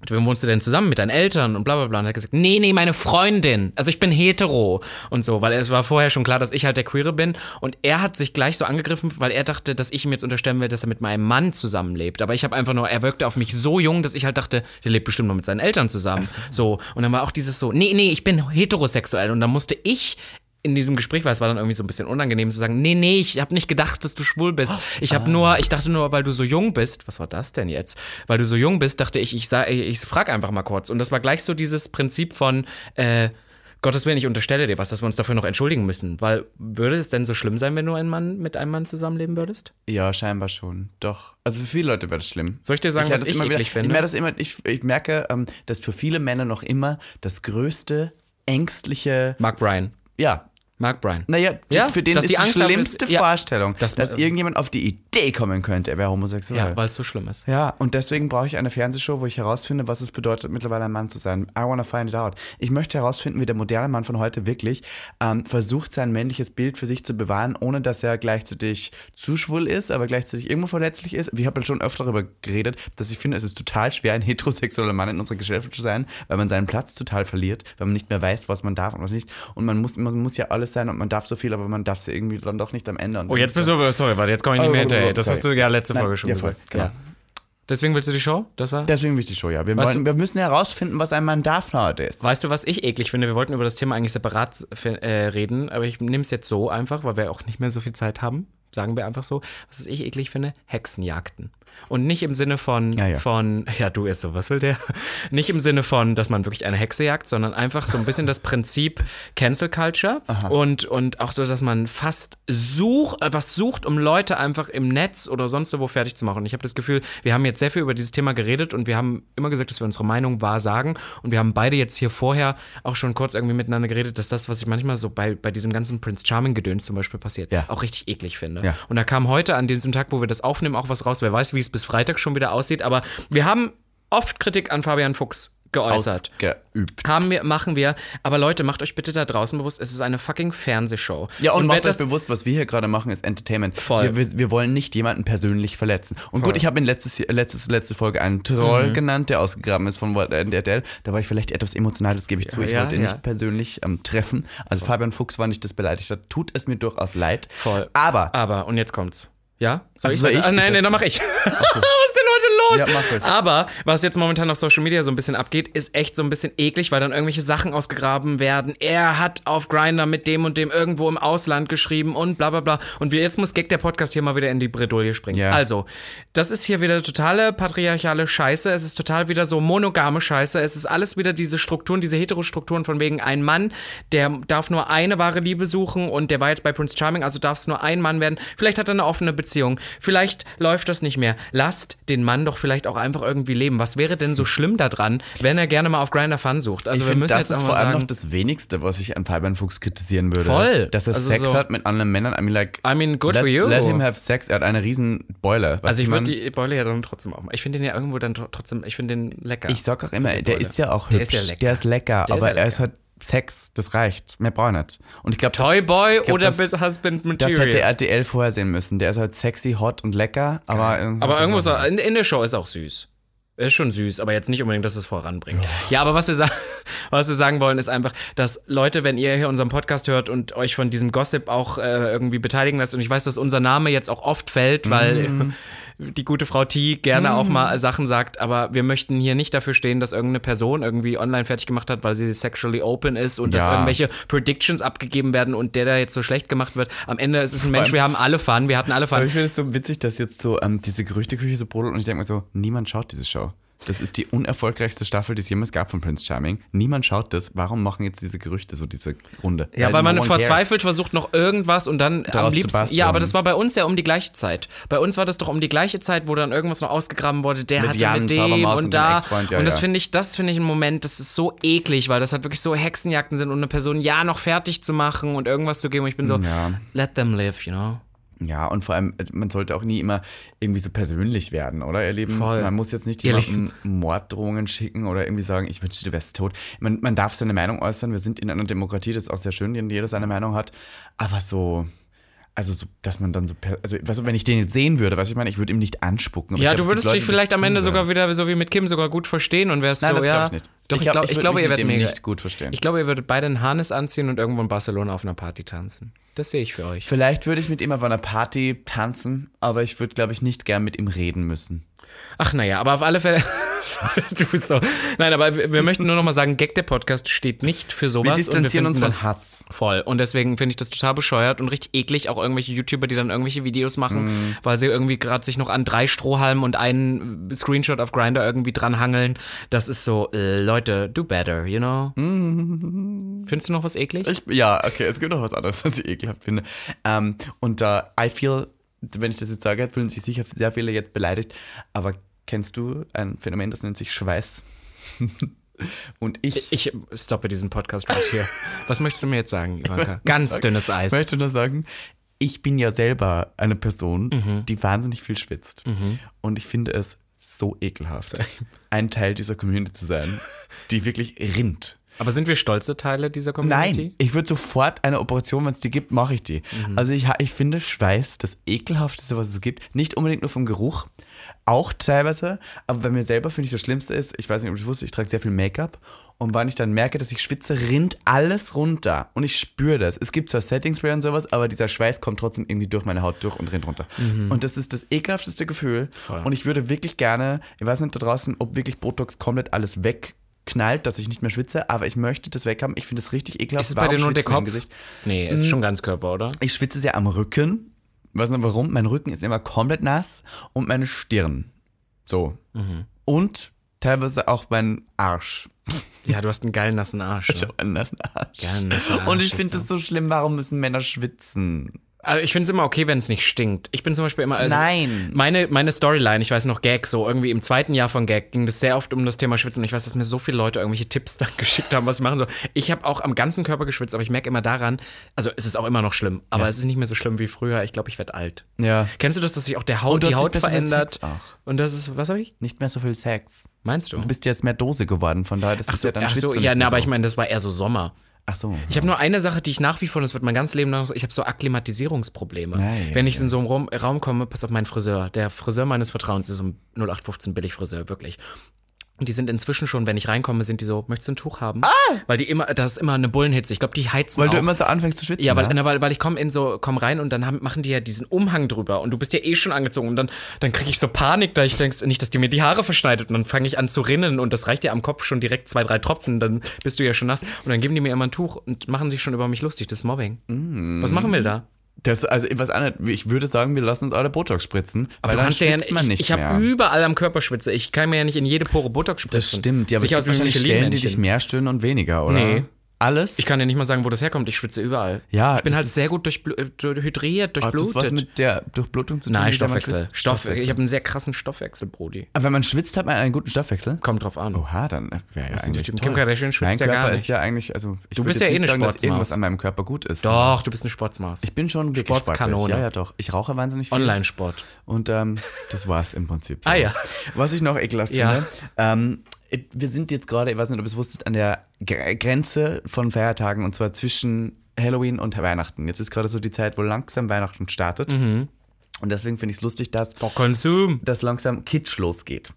wie wohnst du denn zusammen mit deinen Eltern und bla bla bla. Und er hat gesagt, nee, nee, meine Freundin. Also ich bin hetero und so, weil es war vorher schon klar, dass ich halt der Queere bin. Und er hat sich gleich so angegriffen, weil er dachte, dass ich ihm jetzt unterstellen will, dass er mit meinem Mann zusammenlebt. Aber ich habe einfach nur, er wirkte auf mich so jung, dass ich halt dachte, der lebt bestimmt noch mit seinen Eltern zusammen. So. Und dann war auch dieses so, nee, nee, ich bin heterosexuell. Und dann musste ich in diesem Gespräch, weil es war dann irgendwie so ein bisschen unangenehm zu sagen, nee, nee, ich habe nicht gedacht, dass du schwul bist. Ich habe nur, ich dachte nur, weil du so jung bist, was war das denn jetzt? Weil du so jung bist, dachte ich, ich, sag, ich frag einfach mal kurz. Und das war gleich so dieses Prinzip von, äh, Gottes Willen, ich unterstelle dir was, dass wir uns dafür noch entschuldigen müssen. Weil würde es denn so schlimm sein, wenn du ein Mann mit einem Mann zusammenleben würdest? Ja, scheinbar schon. Doch. Also für viele Leute wäre das schlimm. Soll ich dir sagen, was das ich immer eklig wieder, finde? Ich, merke das immer, ich, ich merke, ähm, dass für viele Männer noch immer das größte, ängstliche, Mark Bryan. ja, Mark Bryan. naja, Ja, für den ist die die, haben, schlimmste ist- ja, Vorstellung, dass dass, man- irgendjemand auf die Idee kommen könnte, er wäre homosexuell. Ja, weil es so schlimm ist. Ja, und deswegen brauche ich eine Fernsehshow, wo ich herausfinde, was es bedeutet, mittlerweile ein Mann zu sein. I wanna find it out. Ich möchte herausfinden, wie der moderne Mann von heute wirklich ähm, versucht, sein männliches Bild für sich zu bewahren, ohne dass er gleichzeitig zu schwul ist, aber gleichzeitig irgendwo verletzlich ist. Ich habe schon öfter darüber geredet, dass ich finde, es ist total schwer, ein heterosexueller Mann in unserer Gesellschaft zu sein, weil man seinen Platz total verliert, weil man nicht mehr weiß, was man darf und was nicht. Und man muss, man muss ja alles sein und man darf so viel, aber man darf es irgendwie dann doch nicht am Ende. Oh, jetzt bist du, sorry, warte, jetzt komme ich nicht mehr hinterher. Das hast du ja letzte Nein, Folge schon ja, gesagt. genau. Ja. Deswegen willst du die Show? Das war? Deswegen will ich die Show, ja. Wir, wollen, wir müssen herausfinden, was ein Mann darf nowadays. Weißt du, was ich eklig finde? Wir wollten über das Thema eigentlich separat äh, reden, aber ich nehme es jetzt so einfach, weil wir auch nicht mehr so viel Zeit haben. Sagen wir einfach so. Was ich eklig finde? Hexenjagden. Und nicht im Sinne von, Ja, ja. von, ja, du ist so, was will der? Nicht im Sinne von, dass man wirklich eine Hexe jagt, sondern einfach so ein bisschen das Prinzip Cancel Culture und, und auch so, dass man fast sucht, äh, was sucht, um Leute einfach im Netz oder sonst wo fertig zu machen. Und ich habe das Gefühl, wir haben jetzt sehr viel über dieses Thema geredet und wir haben immer gesagt, dass wir unsere Meinung wahr sagen. Und wir haben beide jetzt hier vorher auch schon kurz irgendwie miteinander geredet, dass das, was ich manchmal so bei, bei diesem ganzen Prince Charming-Gedöns zum Beispiel passiert, Ja. auch richtig eklig finde. Und da kam heute an diesem Tag, wo wir das aufnehmen, auch was raus. Wer weiß, wie es bis Freitag schon wieder aussieht. Aber wir haben oft Kritik an Fabian Fuchs geäußert. Ausgeübt. Haben wir, machen wir. Aber Leute, macht euch bitte da draußen bewusst, es ist eine fucking Fernsehshow. Ja, und, wer macht euch bewusst, was wir hier gerade machen, ist Entertainment. Voll. Wir, wir, wir wollen nicht jemanden persönlich verletzen. Und gut, ich habe in letztes, letztes, letzte Folge einen Mhm. Troll genannt, der ausgegraben ist von RTL. Da war ich vielleicht etwas emotional, das gebe ich zu. Ich ja, wollte ihn ja. nicht persönlich ähm, treffen. Also Fabian Fuchs war nicht das beleidigt hat. Tut es mir durchaus leid. Voll. Aber Aber, und jetzt kommt's. Ja? Soll Also soll ich? Ah, nein, Bitte. nein, dann mach ich. heute los? Ja, mach ruhig. Aber was jetzt momentan auf Social Media so ein bisschen abgeht, ist echt so ein bisschen eklig, weil dann irgendwelche Sachen ausgegraben werden. Er hat auf Grinder mit dem und dem irgendwo im Ausland geschrieben und bla bla bla. Und wir, jetzt muss Gag der Podcast hier mal wieder in die Bredouille springen. Ja. Also, das ist hier wieder totale patriarchale Scheiße. Es ist total wieder so monogame Scheiße. Es ist alles wieder diese Strukturen, diese Heterostrukturen von wegen ein Mann, der darf nur eine wahre Liebe suchen und der war jetzt bei Prince Charming, also darf es nur ein Mann werden. Vielleicht hat er eine offene Beziehung. Vielleicht läuft das nicht mehr. Lasst den Mann doch vielleicht auch einfach irgendwie leben. Was wäre denn so schlimm daran, wenn er gerne mal auf Grinder Fun sucht? Also ich wir müssen das jetzt ist vor allem sagen, noch das Wenigste, was ich an Fabian Fuchs kritisieren würde. Voll. Dass er Also Sex so- hat mit anderen Männern. I mean, like, I mean, good let, for you. Let him have sex. Er hat eine riesen Beule. also ich würde die Beule ja dann trotzdem auch mal. Ich finde den ja irgendwo dann tr- trotzdem, ich finde den lecker. Ich sag auch immer, der ist ja auch Der hübsch. ist ja lecker. Der ist lecker, Der ist aber ja er ist lecker. halt Sex, das reicht. Mehr braucht er nicht. Und ich glaube, Toyboy ich oder das- Husband Das Material. hätte RTL vorher sehen müssen. Der ist halt sexy, hot und lecker, aber irgendwie. Aber irgendwo so, in, in der Show ist auch süß. Ist schon süß, aber jetzt nicht unbedingt, dass es voranbringt. Ja, aber was wir, was wir sagen wollen, ist einfach, dass Leute, wenn ihr hier unseren Podcast hört und euch von diesem Gossip auch äh, irgendwie beteiligen lasst, und ich weiß, dass unser Name jetzt auch oft fällt, weil die gute Frau T gerne auch mal Sachen sagt, aber wir möchten hier nicht dafür stehen, dass irgendeine Person irgendwie online fertig gemacht hat, weil sie sexually open ist und dass Ja. irgendwelche Predictions abgegeben werden und der da jetzt so schlecht gemacht wird. Am Ende ist es ein Mensch, wir haben alle Fun, wir hatten alle Fun. Aber ich finde es so witzig, dass jetzt so ähm, diese Gerüchteküche so brodelt und ich denke mir so, niemand schaut diese Show. Das ist die unerfolgreichste Staffel, die es jemals gab von Prince Charming. Niemand schaut das. Warum machen jetzt diese Gerüchte so diese Runde? Ja, weil man no one verzweifelt versucht noch irgendwas und dann am Daraus zu liebsten. Ja, aber das war bei uns ja um die gleiche Zeit. Bei uns war das doch um die gleiche Zeit, wo dann irgendwas noch ausgegraben wurde. Der Mit hatte Jan mit dem und und da. ja, und das ja. finde ich, das finde ich ein Moment, das ist so eklig, weil das halt wirklich so Hexenjagden sind und eine Person ja noch fertig zu machen und irgendwas zu geben. Und ich bin so, Ja. let them live, you know. Ja, und vor allem, äh, man sollte auch nie immer irgendwie so persönlich werden, oder, ihr Lieben? Voll. Man muss jetzt nicht Ihr jemandem Morddrohungen schicken oder irgendwie sagen, ich wünschte, du wärst tot. Man, man darf seine Meinung äußern. Wir sind in einer Demokratie, das ist auch sehr schön, wenn jeder seine Meinung hat. Aber so, also, so, dass man dann so, also, weißt du, wenn ich den jetzt sehen würde, was ich meine, ich würde ihm nicht anspucken. aber Ja, ich glaub, du würdest Leute, dich vielleicht am Ende tun sogar wieder, so wie mit Kim, sogar gut verstehen und wärst Nein, so, das ja. ich nicht. Doch, Ich ich, glaub, glaube, ich ich, würd glaube, ihr werdet nicht gut verstehen. Ich glaube, ihr würdet beide einen Harness anziehen und irgendwo in Barcelona auf einer Party tanzen. Das sehe ich für euch. Vielleicht würde ich mit ihm auf einer Party tanzen, aber ich würde, glaube ich, nicht gern mit ihm reden müssen. Ach naja, aber auf alle Fälle du bist so. Nein, aber wir, wir möchten nur noch mal sagen, Gag der Podcast steht nicht für sowas. Wir und distanzieren uns von Hass. Voll. Und deswegen finde ich das total bescheuert und richtig eklig, auch irgendwelche YouTuber, die dann irgendwelche Videos machen, Mhm. weil sie irgendwie gerade sich noch an drei Strohhalmen und einen Screenshot auf Grinder irgendwie dranhangeln. Das ist so, äh, Leute, do better, you know? Findest du noch was eklig? Ich, ja, okay, es gibt noch was anderes, was ich ekelhaft finde. Ähm, und da, I feel, wenn ich das jetzt sage, fühlen sich sicher sehr viele jetzt beleidigt, aber kennst du ein Phänomen, das nennt sich Schweiß? und ich, Ich stoppe diesen Podcast raus hier. Was möchtest du mir jetzt sagen, Ivanka? Ganz dünnes Eis. möchte nur sagen, ich bin ja selber eine Person, Mhm. die wahnsinnig viel schwitzt. Und ich finde es so ekelhaft, ein Teil dieser Community zu sein, die wirklich rinnt. Aber sind wir stolze Teile dieser Nein, Community? ich würde sofort eine Operation, wenn es die gibt, mache ich die. Mhm. Also ich, ich finde Schweiß das ekelhafteste, was es gibt. Nicht unbedingt nur vom Geruch, auch teilweise, aber bei mir selber finde ich das Schlimmste ist, ich weiß nicht, ob du wusste, ich trage sehr viel Make-up und wenn ich dann merke, dass ich schwitze, rinnt alles runter und ich spüre das. Es gibt zwar Setting-Spray und sowas, aber dieser Schweiß kommt trotzdem irgendwie durch meine Haut durch und rinnt runter. Und das ist das ekelhafteste Gefühl und ich würde wirklich gerne, ich weiß nicht da draußen, ob wirklich Botox komplett alles wegknallt, dass ich nicht mehr schwitze, aber ich möchte das weghaben. Ich finde das richtig ekelhaft. Ist es bei dir nur der Kopf? Gesicht? Nee, ist schon Ganzkörper, oder? Ich schwitze sehr am Rücken. Weiß nicht warum. Mein Rücken ist immer komplett nass und meine Stirn. So. Mhm. Und teilweise auch mein Arsch. Ja, du hast einen geilen nassen Arsch. Ich habe einen nassen Arsch. Geilen nassen Arsch und ich finde das so schlimm. Warum müssen Männer schwitzen? Also ich finde es immer okay, wenn es nicht stinkt. Ich bin zum Beispiel immer. Also Nein. Meine, meine Storyline, ich weiß noch, Gag, so irgendwie im zweiten Jahr von Gag ging das sehr oft um das Thema Schwitzen. Und ich weiß, dass mir so viele Leute irgendwelche Tipps dann geschickt haben, was sie machen. So, ich habe auch am ganzen Körper geschwitzt, aber ich merke immer daran, also es ist auch immer noch schlimm, aber es ist nicht mehr so schlimm wie früher. Ich glaube, ich werde alt. Ja. Kennst du das, dass sich auch der Haut, die Haut verändert? Und das ist, was habe ich? Nicht mehr so viel Sex. Meinst du? Du bist jetzt mehr Dose geworden, von daher, das ist ja dann Ach so, ja, na, aber ich meine, das war eher so Sommer. Ach so. Ich habe nur eine Sache, die ich nach wie vor, das wird mein ganzes Leben lang, ich habe so Akklimatisierungsprobleme. Nein, Wenn ich in so einem Raum, Raum komme, pass auf meinen Friseur. Der Friseur meines Vertrauens ist so ein 0815 Billigfriseur, wirklich. Und die sind inzwischen schon, wenn ich reinkomme, sind die so, möchtest du ein Tuch haben? Ah! Weil die immer, das ist immer eine Bullenhitze. Ich glaube, die heizen Weil auch. du immer so anfängst zu schwitzen. ja, weil, ne? na, weil, weil ich komme in so, komm rein und dann haben, machen die ja diesen Umhang drüber und du bist ja eh schon angezogen und dann, dann kriege ich so Panik, da ich denkst, nicht, dass die mir die Haare verschneidet und dann fange ich an zu rinnen und das reicht ja am Kopf schon direkt zwei, drei Tropfen, dann bist du ja schon nass und dann geben die mir immer ein Tuch und machen sich schon über mich lustig, das Mobbing. Mm. Was machen wir da? Das, also, was anderes, ich würde sagen, wir lassen uns alle Botox spritzen. Aber du kannst ja, man ich, nicht ich habe mehr. überall am Körper Schwitze. Ich kann mir ja nicht in jede Pore Botox spritzen. Das stimmt, ja, aber es gibt wahrscheinlich Stellen, die dich mehr stören und weniger, oder? Nee. Alles? Ich kann dir nicht mal sagen, wo das herkommt. Ich schwitze überall. Ja, ich bin halt ist- sehr gut durchblu- äh, hydriert, Hat das was durchblutet. mit der Durchblutung zu tun? Nein, Stoffwechsel. schwitzt? Stoff, ich habe einen sehr krassen Stoffwechsel, Brody. Aber wenn man schwitzt, hat man einen guten Stoffwechsel? Kommt drauf an. Oha, dann wäre ja ist eigentlich toll. Kim Kardashian schwitzt Mein ja Körper gar ist nicht. ja eigentlich, also ich Du bist ja eh nicht eine sagen, dass Sportsmaus. irgendwas an meinem Körper gut ist. Doch, du bist ein Sportsmaß. Ich bin schon wirklich Sportskanone. sportlich. Ja, ja, doch. Ich rauche wahnsinnig viel. Online-Sport. Und ähm, das war's im Prinzip. Ah, ja. Was ich noch ekelhaft Ja. finde, ähm, wir sind jetzt gerade, ich weiß nicht, ob ihr es wusstet, an der Gre- Grenze von Feiertagen und zwar zwischen Halloween und Weihnachten. Jetzt ist gerade so die Zeit, wo langsam Weihnachten startet. Mhm. Und deswegen finde ich es lustig, dass, dass langsam Kitsch losgeht.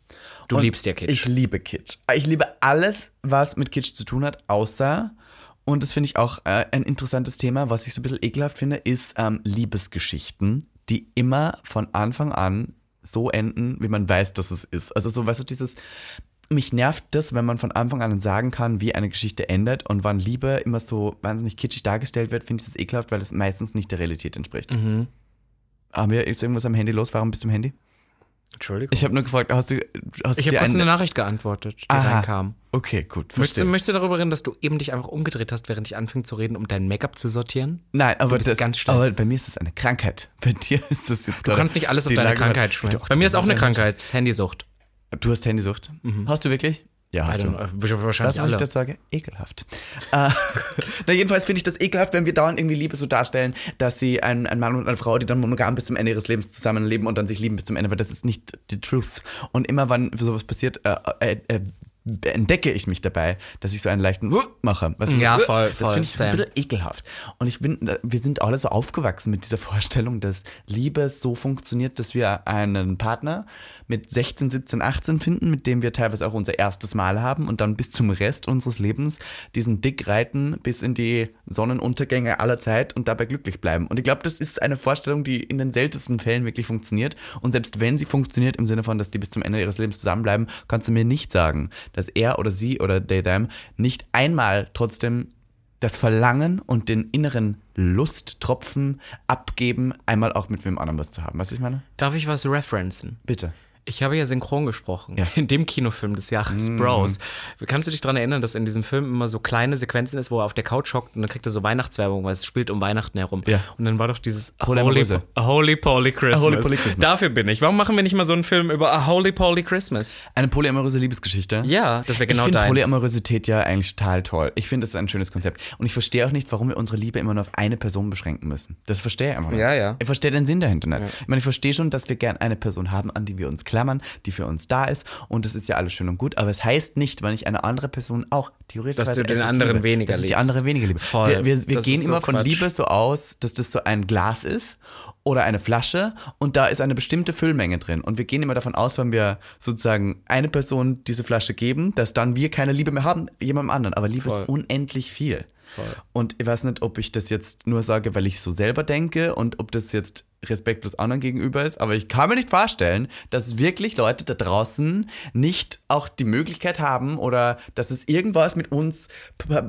Du Und liebst ja Kitsch. Ich liebe Kitsch. Ich liebe alles, was mit Kitsch zu tun hat, außer, und das finde ich auch äh, ein interessantes Thema, was ich so ein bisschen ekelhaft finde, ist ähm, Liebesgeschichten, die immer von Anfang an so enden, wie man weiß, dass es ist. Also so, weißt du, dieses, mich nervt das, wenn man von Anfang an sagen kann, wie eine Geschichte endet und wann Liebe immer so wahnsinnig kitschig dargestellt wird, finde ich das ekelhaft, weil das meistens nicht der Realität entspricht. Mhm. Haben wir, ist irgendwas am Handy los? Warum bist du am Handy? Entschuldigung. Ich habe nur gefragt, hast du, hast Ich habe kurz eine Nachricht geantwortet, die Aha. reinkam. Okay, gut. Möchtest du, möchtest du darüber reden, dass du eben dich einfach umgedreht hast, während ich anfing zu reden, um dein Make-up zu sortieren? Nein, aber, das, ganz schlimm. aber bei mir ist es eine Krankheit. Bei dir ist das jetzt Du kannst nicht alles auf deine Krankheit schmeißen. Bei mir ist auch eine Krankheit, Handysucht. Du hast Handysucht. Hast du wirklich? Ja, hast du. wahrscheinlich du, was ich das sage? Ekelhaft. äh, na, jedenfalls finde ich das ekelhaft, wenn wir dauernd irgendwie Liebe so darstellen, dass sie ein, ein Mann und eine Frau, die dann monogam bis zum Ende ihres Lebens zusammenleben und dann sich lieben bis zum Ende, weil das ist nicht die Truth. Und immer, wann sowas passiert, äh, äh, äh, entdecke ich mich dabei, dass ich so einen leichten mache. Was Ja, so, voll, Das voll, finde ich so ein bisschen ekelhaft. Und ich bin, wir sind alle so aufgewachsen mit dieser Vorstellung, dass Liebe so funktioniert, dass wir einen Partner mit 16, 17, 18 finden, mit dem wir teilweise auch unser erstes Mal haben und dann bis zum Rest unseres Lebens diesen Dick reiten bis in die Sonnenuntergänge aller Zeit und dabei glücklich bleiben. Und ich glaube, das ist eine Vorstellung, die in den seltensten Fällen wirklich funktioniert. Und selbst wenn sie funktioniert, im Sinne von, dass die bis zum Ende ihres Lebens zusammenbleiben, kannst du mir nicht sagen, dass er oder sie oder they, them nicht einmal trotzdem das Verlangen und den inneren Lusttropfen abgeben, einmal auch mit wem anderem was zu haben. Was ich meine? Darf ich was referenzen? Bitte. Ich habe ja synchron gesprochen. In dem Kinofilm des Jahres, Bros. Kannst du dich daran erinnern, dass in diesem Film immer so kleine Sequenzen ist, wo er auf der Couch hockt und dann kriegt er so Weihnachtswerbung, weil es spielt um Weihnachten herum. Ja. Und dann war doch dieses A Holy Holy, Holy Poly Christmas. Holy Poly Christmas. Dafür bin ich. Warum machen wir nicht mal so einen Film über A Holy Poly Christmas? Eine polyamoröse Liebesgeschichte. Ja, das wäre genau ich finde deins. Polyamorosität ja eigentlich total toll. Ich finde, es ist ein schönes Konzept. Und ich verstehe auch nicht, warum wir unsere Liebe immer nur auf eine Person beschränken müssen. Das verstehe ich einfach nicht. Ja, ja. Ich verstehe den Sinn dahinter nicht. Ich meine, ich verstehe schon, dass wir gern eine Person haben, an die wir uns klammern, die für uns da ist. Und das ist ja alles schön und gut. Aber es heißt nicht, wenn ich eine andere Person auch theoretisch Dass du den anderen weniger dass ich die liebst. andere weniger liebe. Voll. Wir, wir, wir gehen so immer von Quatsch. Liebe so aus, dass das so ein Glas ist oder eine Flasche und da ist eine bestimmte Füllmenge drin. Und wir gehen immer davon aus, wenn wir sozusagen eine Person diese Flasche geben, dass dann wir keine Liebe mehr haben, jemandem anderen. Aber Liebe Voll. ist unendlich viel. Und ich weiß nicht, ob ich das jetzt nur sage, weil ich so selber denke und ob das jetzt respektlos anderen gegenüber ist, aber ich kann mir nicht vorstellen, dass wirklich Leute da draußen nicht auch die Möglichkeit haben oder dass es irgendwas mit uns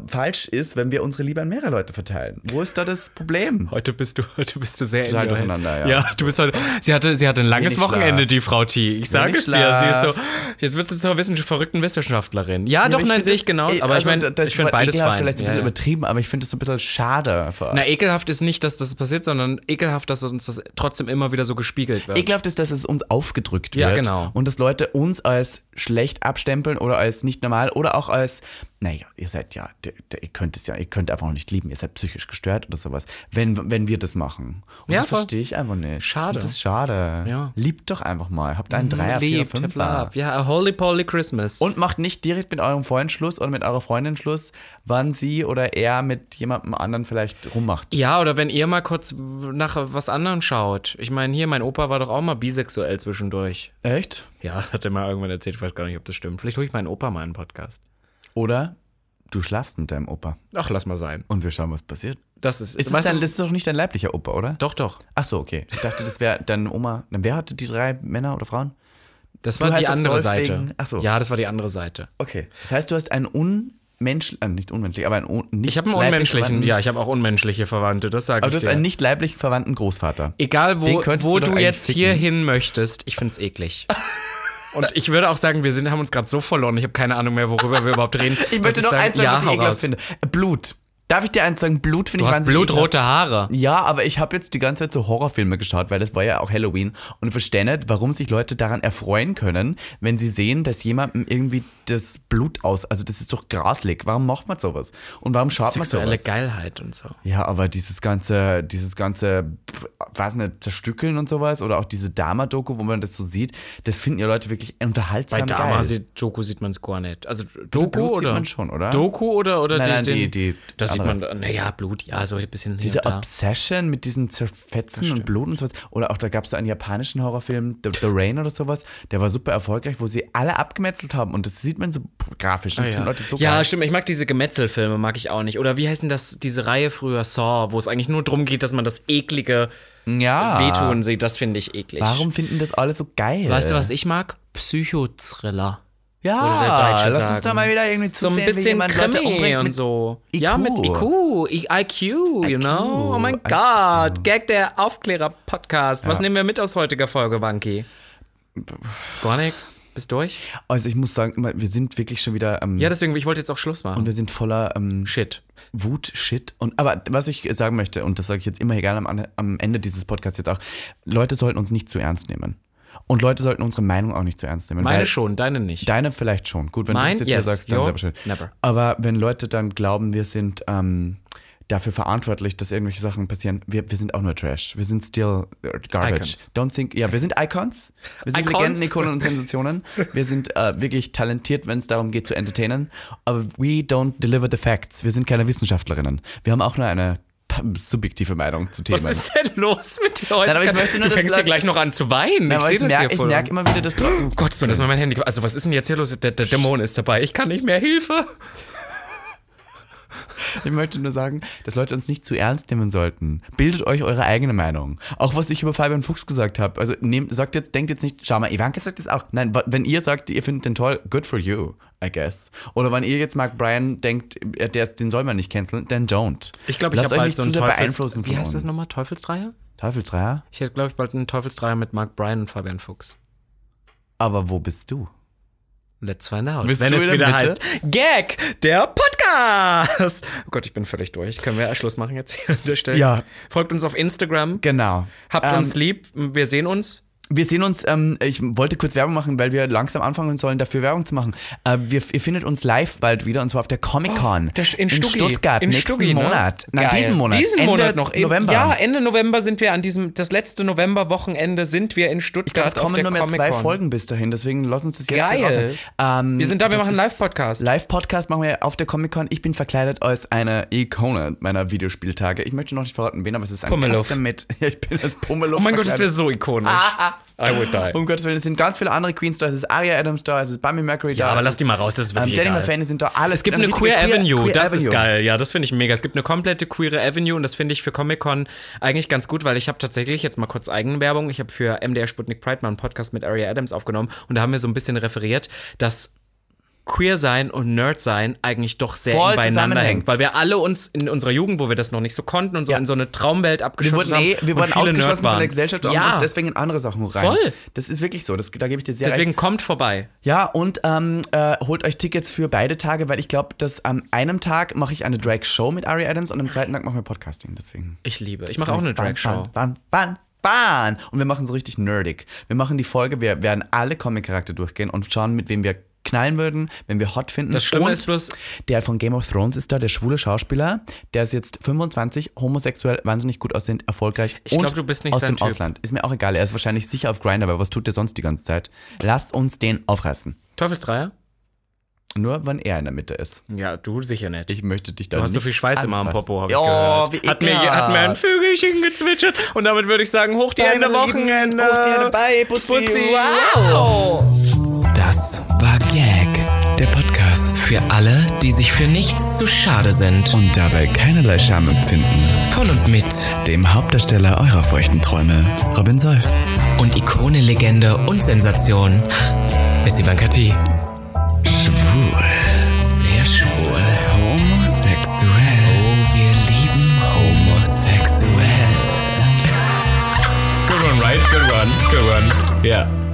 falsch ist, wenn wir unsere Liebe an mehrere Leute verteilen. Wo ist da das Problem? Heute bist du, heute bist du sehr Total durcheinander, ja. Ja, du bist heute. Sie hatte, sie hatte ein langes Wenig Wochenende, Schlaf. die Frau T. Ich sage es dir. Sie ist so. Jetzt wird sie zur Wissenschaft, verrückten Wissenschaftlerin. Ja, Ja, doch, nein, sehe ich genau. ey, Aber also ich meine, ich finde beides ekelhaft fein. vielleicht ein bisschen ja. übertrieben, aber ich finde es so ein bisschen schade. Na, ekelhaft ist nicht, dass das passiert, sondern ekelhaft, dass uns das trotzdem immer wieder so gespiegelt wird. Ekelhaft ist, dass es uns aufgedrückt wird. Ja, genau. Und dass Leute uns als schlecht abstempeln oder als nicht normal oder auch als, naja, ihr seid ja, ihr könnt es ja, ihr könnt einfach nicht lieben, ihr seid psychisch gestört oder sowas, wenn, wenn wir das machen. Und Ja, das verstehe ich einfach nicht. Schade. Das ist schade. Ja. Liebt doch einfach mal. Habt einen Dreier, Vierer, Liebt, have Fünfer. Ja, a holy poly Christmas. Und macht nicht direkt mit eurem Freund Schluss oder mit eurer Freundin Schluss, wann sie oder er mit jemandem anderen vielleicht rummacht. ja, oder wenn ihr mal kurz nach was anderem schaut. Ich meine, hier, mein Opa war doch auch mal bisexuell zwischendurch. Echt? Ja, hat er mal irgendwann erzählt, ich weiß gar nicht, ob das stimmt. Vielleicht hole ich meinen Opa mal in einen Podcast. Oder du schlafst mit deinem Opa Ach, lass mal sein. und wir schauen, was passiert. Das ist, Ist es weißt dein, das ist doch nicht dein leiblicher Opa, oder? doch, doch. Ach so, okay. Ich dachte, das wäre deine Oma. Wer hatte die drei Männer oder Frauen? Das war Du die halt andere Seite. ach so. Ja, das war die andere Seite. Okay. Das heißt, du hast einen unmenschlichen, äh, nicht unmenschlich, aber einen un nicht Ich habe einen unmenschlichen, verwandten- ja, ich habe auch unmenschliche Verwandte, das sage Aber ich du hast dir. einen nicht leiblichen verwandten Großvater. Egal, wo, wo du du jetzt ficken. hier hin möchtest, ich find's eklig. Und ich würde auch sagen, wir sind, haben uns gerade so verloren, ich habe keine Ahnung mehr, worüber wir überhaupt reden. Ich möchte noch sage, eins sagen, ja, was ich ekelhaft finde. Blut. Darf ich dir eins sagen? Blut finde ich wahnsinnig blutrote Haare. Ja, aber ich habe jetzt die ganze Zeit so Horrorfilme geschaut, weil das war ja auch Halloween. Und ich verstehe nicht, warum sich Leute daran erfreuen können, wenn sie sehen, dass jemandem irgendwie das Blut aus. Also das ist doch graslig. Warum macht man sowas? Und warum schaut man Sexuelle sowas? Geilheit und so. Ja, aber dieses ganze, dieses ganze, weiß nicht, Zerstückeln und sowas oder auch diese Dama-Doku, wo man das so sieht, das finden ja Leute wirklich unterhaltsam Bei Dama geil. sieht, man es gar nicht. Also Doku Blut oder? sieht man schon, oder? Doku oder, oder Nein, die, nein, die- die Da sieht man, naja, Blut, ja, so ein bisschen Diese. Obsession mit diesem Zerfetzen und Blut und sowas. Oder auch da gab es so einen japanischen Horrorfilm, The, The Rain oder sowas, der war super erfolgreich, wo sie alle abgemetzelt haben. Und das sieht man so grafisch. Ah, Ja, Leute so ja geil. stimmt. Ich mag diese Gemetzelfilme, mag ich auch nicht. Oder wie heißt denn das, diese Reihe früher Saw, wo es eigentlich nur darum geht, dass man das eklige ja. Wehtun sieht. Das finde ich eklig. Warum finden das alle so geil? Weißt du, was ich mag? Psychothriller. Ja, lass uns sagen. da mal wieder irgendwie So ein bisschen Krimi und so. IQ. Ja, mit IQ. I IQ, you know? Oh mein IQ. Gott. Gag der Aufklärer-Podcast. Was nehmen wir mit aus heutiger Folge, Wanky? Gar nichts. Bist durch? Also ich muss sagen, wir sind wirklich schon wieder ähm, Ja, deswegen, ich wollte jetzt auch Schluss machen. und wir sind voller ähm, Shit. Wut, Shit. Und aber was ich sagen möchte, und das sage ich jetzt immer egal am, am Ende dieses Podcasts jetzt auch, Leute sollten uns nicht zu ernst nehmen. Und Leute sollten unsere Meinung auch nicht zu ernst nehmen. Meine schon, deine nicht. Deine vielleicht schon. Gut, wenn Mein? du das jetzt Yes. hier sagst, dann selber schön. Never. Aber wenn Leute dann glauben, wir sind ähm, dafür verantwortlich, dass irgendwelche Sachen passieren. Wir, wir sind auch nur Trash. Wir sind still garbage. Icons. Don't think, ja, wir sind Icons. Wir sind Icons. Legenden, Ikonen und Sensationen. Wir sind äh, wirklich talentiert, wenn es darum geht zu entertainen. Aber we don't deliver the facts. Wir sind keine Wissenschaftlerinnen. Wir haben auch nur eine subjektive Meinung zu Themen. Was ist denn los mit dir heute? Nein, aber ich möchte nur, du fängst Leute- gleich noch an zu weinen. Ja, ich sehe das hier ich voll. merk immer wieder, dass Oh Gott, das ist mal mein Handy. Also was ist denn jetzt hier los? Der, der Dämon ist dabei. Ich kann nicht mehr. Hilfe. Ich möchte nur sagen, dass Leute uns nicht zu ernst nehmen sollten. Bildet euch eure eigene Meinung. Auch was ich über Fabian Fuchs gesagt habe. Also nehmt, sagt jetzt, denkt jetzt nicht, schau mal, Ivanka sagt das auch. Nein, wenn ihr sagt, ihr findet den toll, good for you, I guess. Oder wenn ihr jetzt Mark Bryan denkt, äh, der, den soll man nicht canceln, then don't. Ich glaube, ich habe euch bald nicht so einen Teufels... Wie heißt das nochmal? Teufelsdreier? Teufelsdreier? Ich hätte, glaube ich, bald einen Teufelsdreier mit Mark Bryan und Fabian Fuchs. Aber wo bist du? Let's find out. Bist Wenn es wieder Mitte? heißt Gag, der Podcast. Oh Gott, ich bin völlig durch. Können wir Schluss machen jetzt hier an der Stelle? Ja. Folgt uns auf Instagram. Genau. Habt Ähm, uns lieb. Wir sehen uns. Wir sehen uns, ähm, ich wollte kurz Werbung machen, weil wir langsam anfangen sollen, dafür Werbung zu machen. Äh, wir, ihr findet uns live bald wieder und zwar auf der Comic-Con Der- in, Stuggi. Stuttgart in nächsten Stuggi, ne? Monat. Nein, Geil. diesen Monat. Diesen Ende Monat noch. November. Ja, Ende November sind wir an diesem, das letzte Novemberwochenende sind wir in Ich Stuttgart glaube, es auf kommen der nur mehr zwei. Folgen bis dahin, deswegen lass uns das jetzt Geil. Ähm, Wir sind da, wir das machen einen Live-Podcast. Live-Podcast machen wir auf der Comic-Con. Ich bin verkleidet als eine Ikone meiner Videospieltage. Ich möchte noch nicht verraten, wen, aber es ist ein Pummeluff. Custom mit. Ich bin als Pummeluff Oh mein Gott, das wäre verkleidet. so ikonisch. I would die. Um Gottes Willen, es sind ganz viele andere Queens da. Es ist Aria Adams da, es ist Bummy Mercury da. Ja, aber lass ist, die mal raus, das ist ähm, wirklich Danny egal. McFadden sind da. Alles. Es gibt eine richtige Queer, Avenue, Queer das ist Avenue. geil. Ja, das finde ich mega. Es gibt eine komplette queere Avenue und das finde ich für Comic-Con eigentlich ganz gut, weil ich habe tatsächlich jetzt mal kurz Eigenwerbung. Ich habe für MDR Sputnik Pride mal einen Podcast mit Aria Adams aufgenommen und da haben wir so ein bisschen referiert, dass Queer sein und Nerd sein eigentlich doch sehr Voll eng beieinander hängt, weil wir alle uns in unserer Jugend, wo wir das noch nicht so konnten und so Ja. in so eine Traumwelt Wir abgeschottet wurden, eh, haben wir und wurden viele ausgeschlossen von der. Gesellschaft und ja, uns deswegen in andere Sachen rein. Voll. Das ist wirklich so, das, da gebe ich dir sehr recht. deswegen kommt vorbei. Ja, und ähm, äh, holt euch Tickets für beide Tage, weil ich glaube, dass am einem Tag mache ich eine Drag-Show mit Ari Adams und am zweiten Tag machen wir Podcasting. Deswegen. Ich liebe. Ich mache auch eine Drag-Show. Wann, wann, wann? Und wir machen so richtig nerdig. Wir machen die Folge, wir werden alle Comic-Charakter durchgehen und schauen, mit wem wir knallen würden, wenn wir hot finden. Das Schlimme und ist bloß- Der von Game of Thrones ist da, der schwule Schauspieler. Der ist jetzt 25, homosexuell, wahnsinnig gut aussehend, erfolgreich. Ich und glaub, du bist nicht aus sein dem Typ. Ausland. Ist mir auch egal, er ist wahrscheinlich sicher auf Grindr, aber was tut der sonst die ganze Zeit? Lass uns den aufreißen. Teufelsdreier? Nur wenn er in der Mitte ist. Ja, du sicher nicht. Ich möchte dich da Du hast so nicht viel Schweiß immer am. Popo, habe ich Ja, gehört. wie hat, mir, ekelhaft. hat mir ein Vögelchen gezwitschert und damit würde ich sagen, hoch die Hände Wochenende. hoch die Hände bei, Bussi. Bussi. Wow. Das war. Für alle, die sich für nichts zu schade sind. Und dabei keinerlei Scham empfinden. Von und mit Dem Hauptdarsteller eurer feuchten Träume, Robin Solf. und Ikone, Legende und Sensation ist Ivanka T. Schwul. Sehr schwul. Homosexuell. Oh, wir lieben homosexuell. Good one, right? Good one. Good one. Yeah.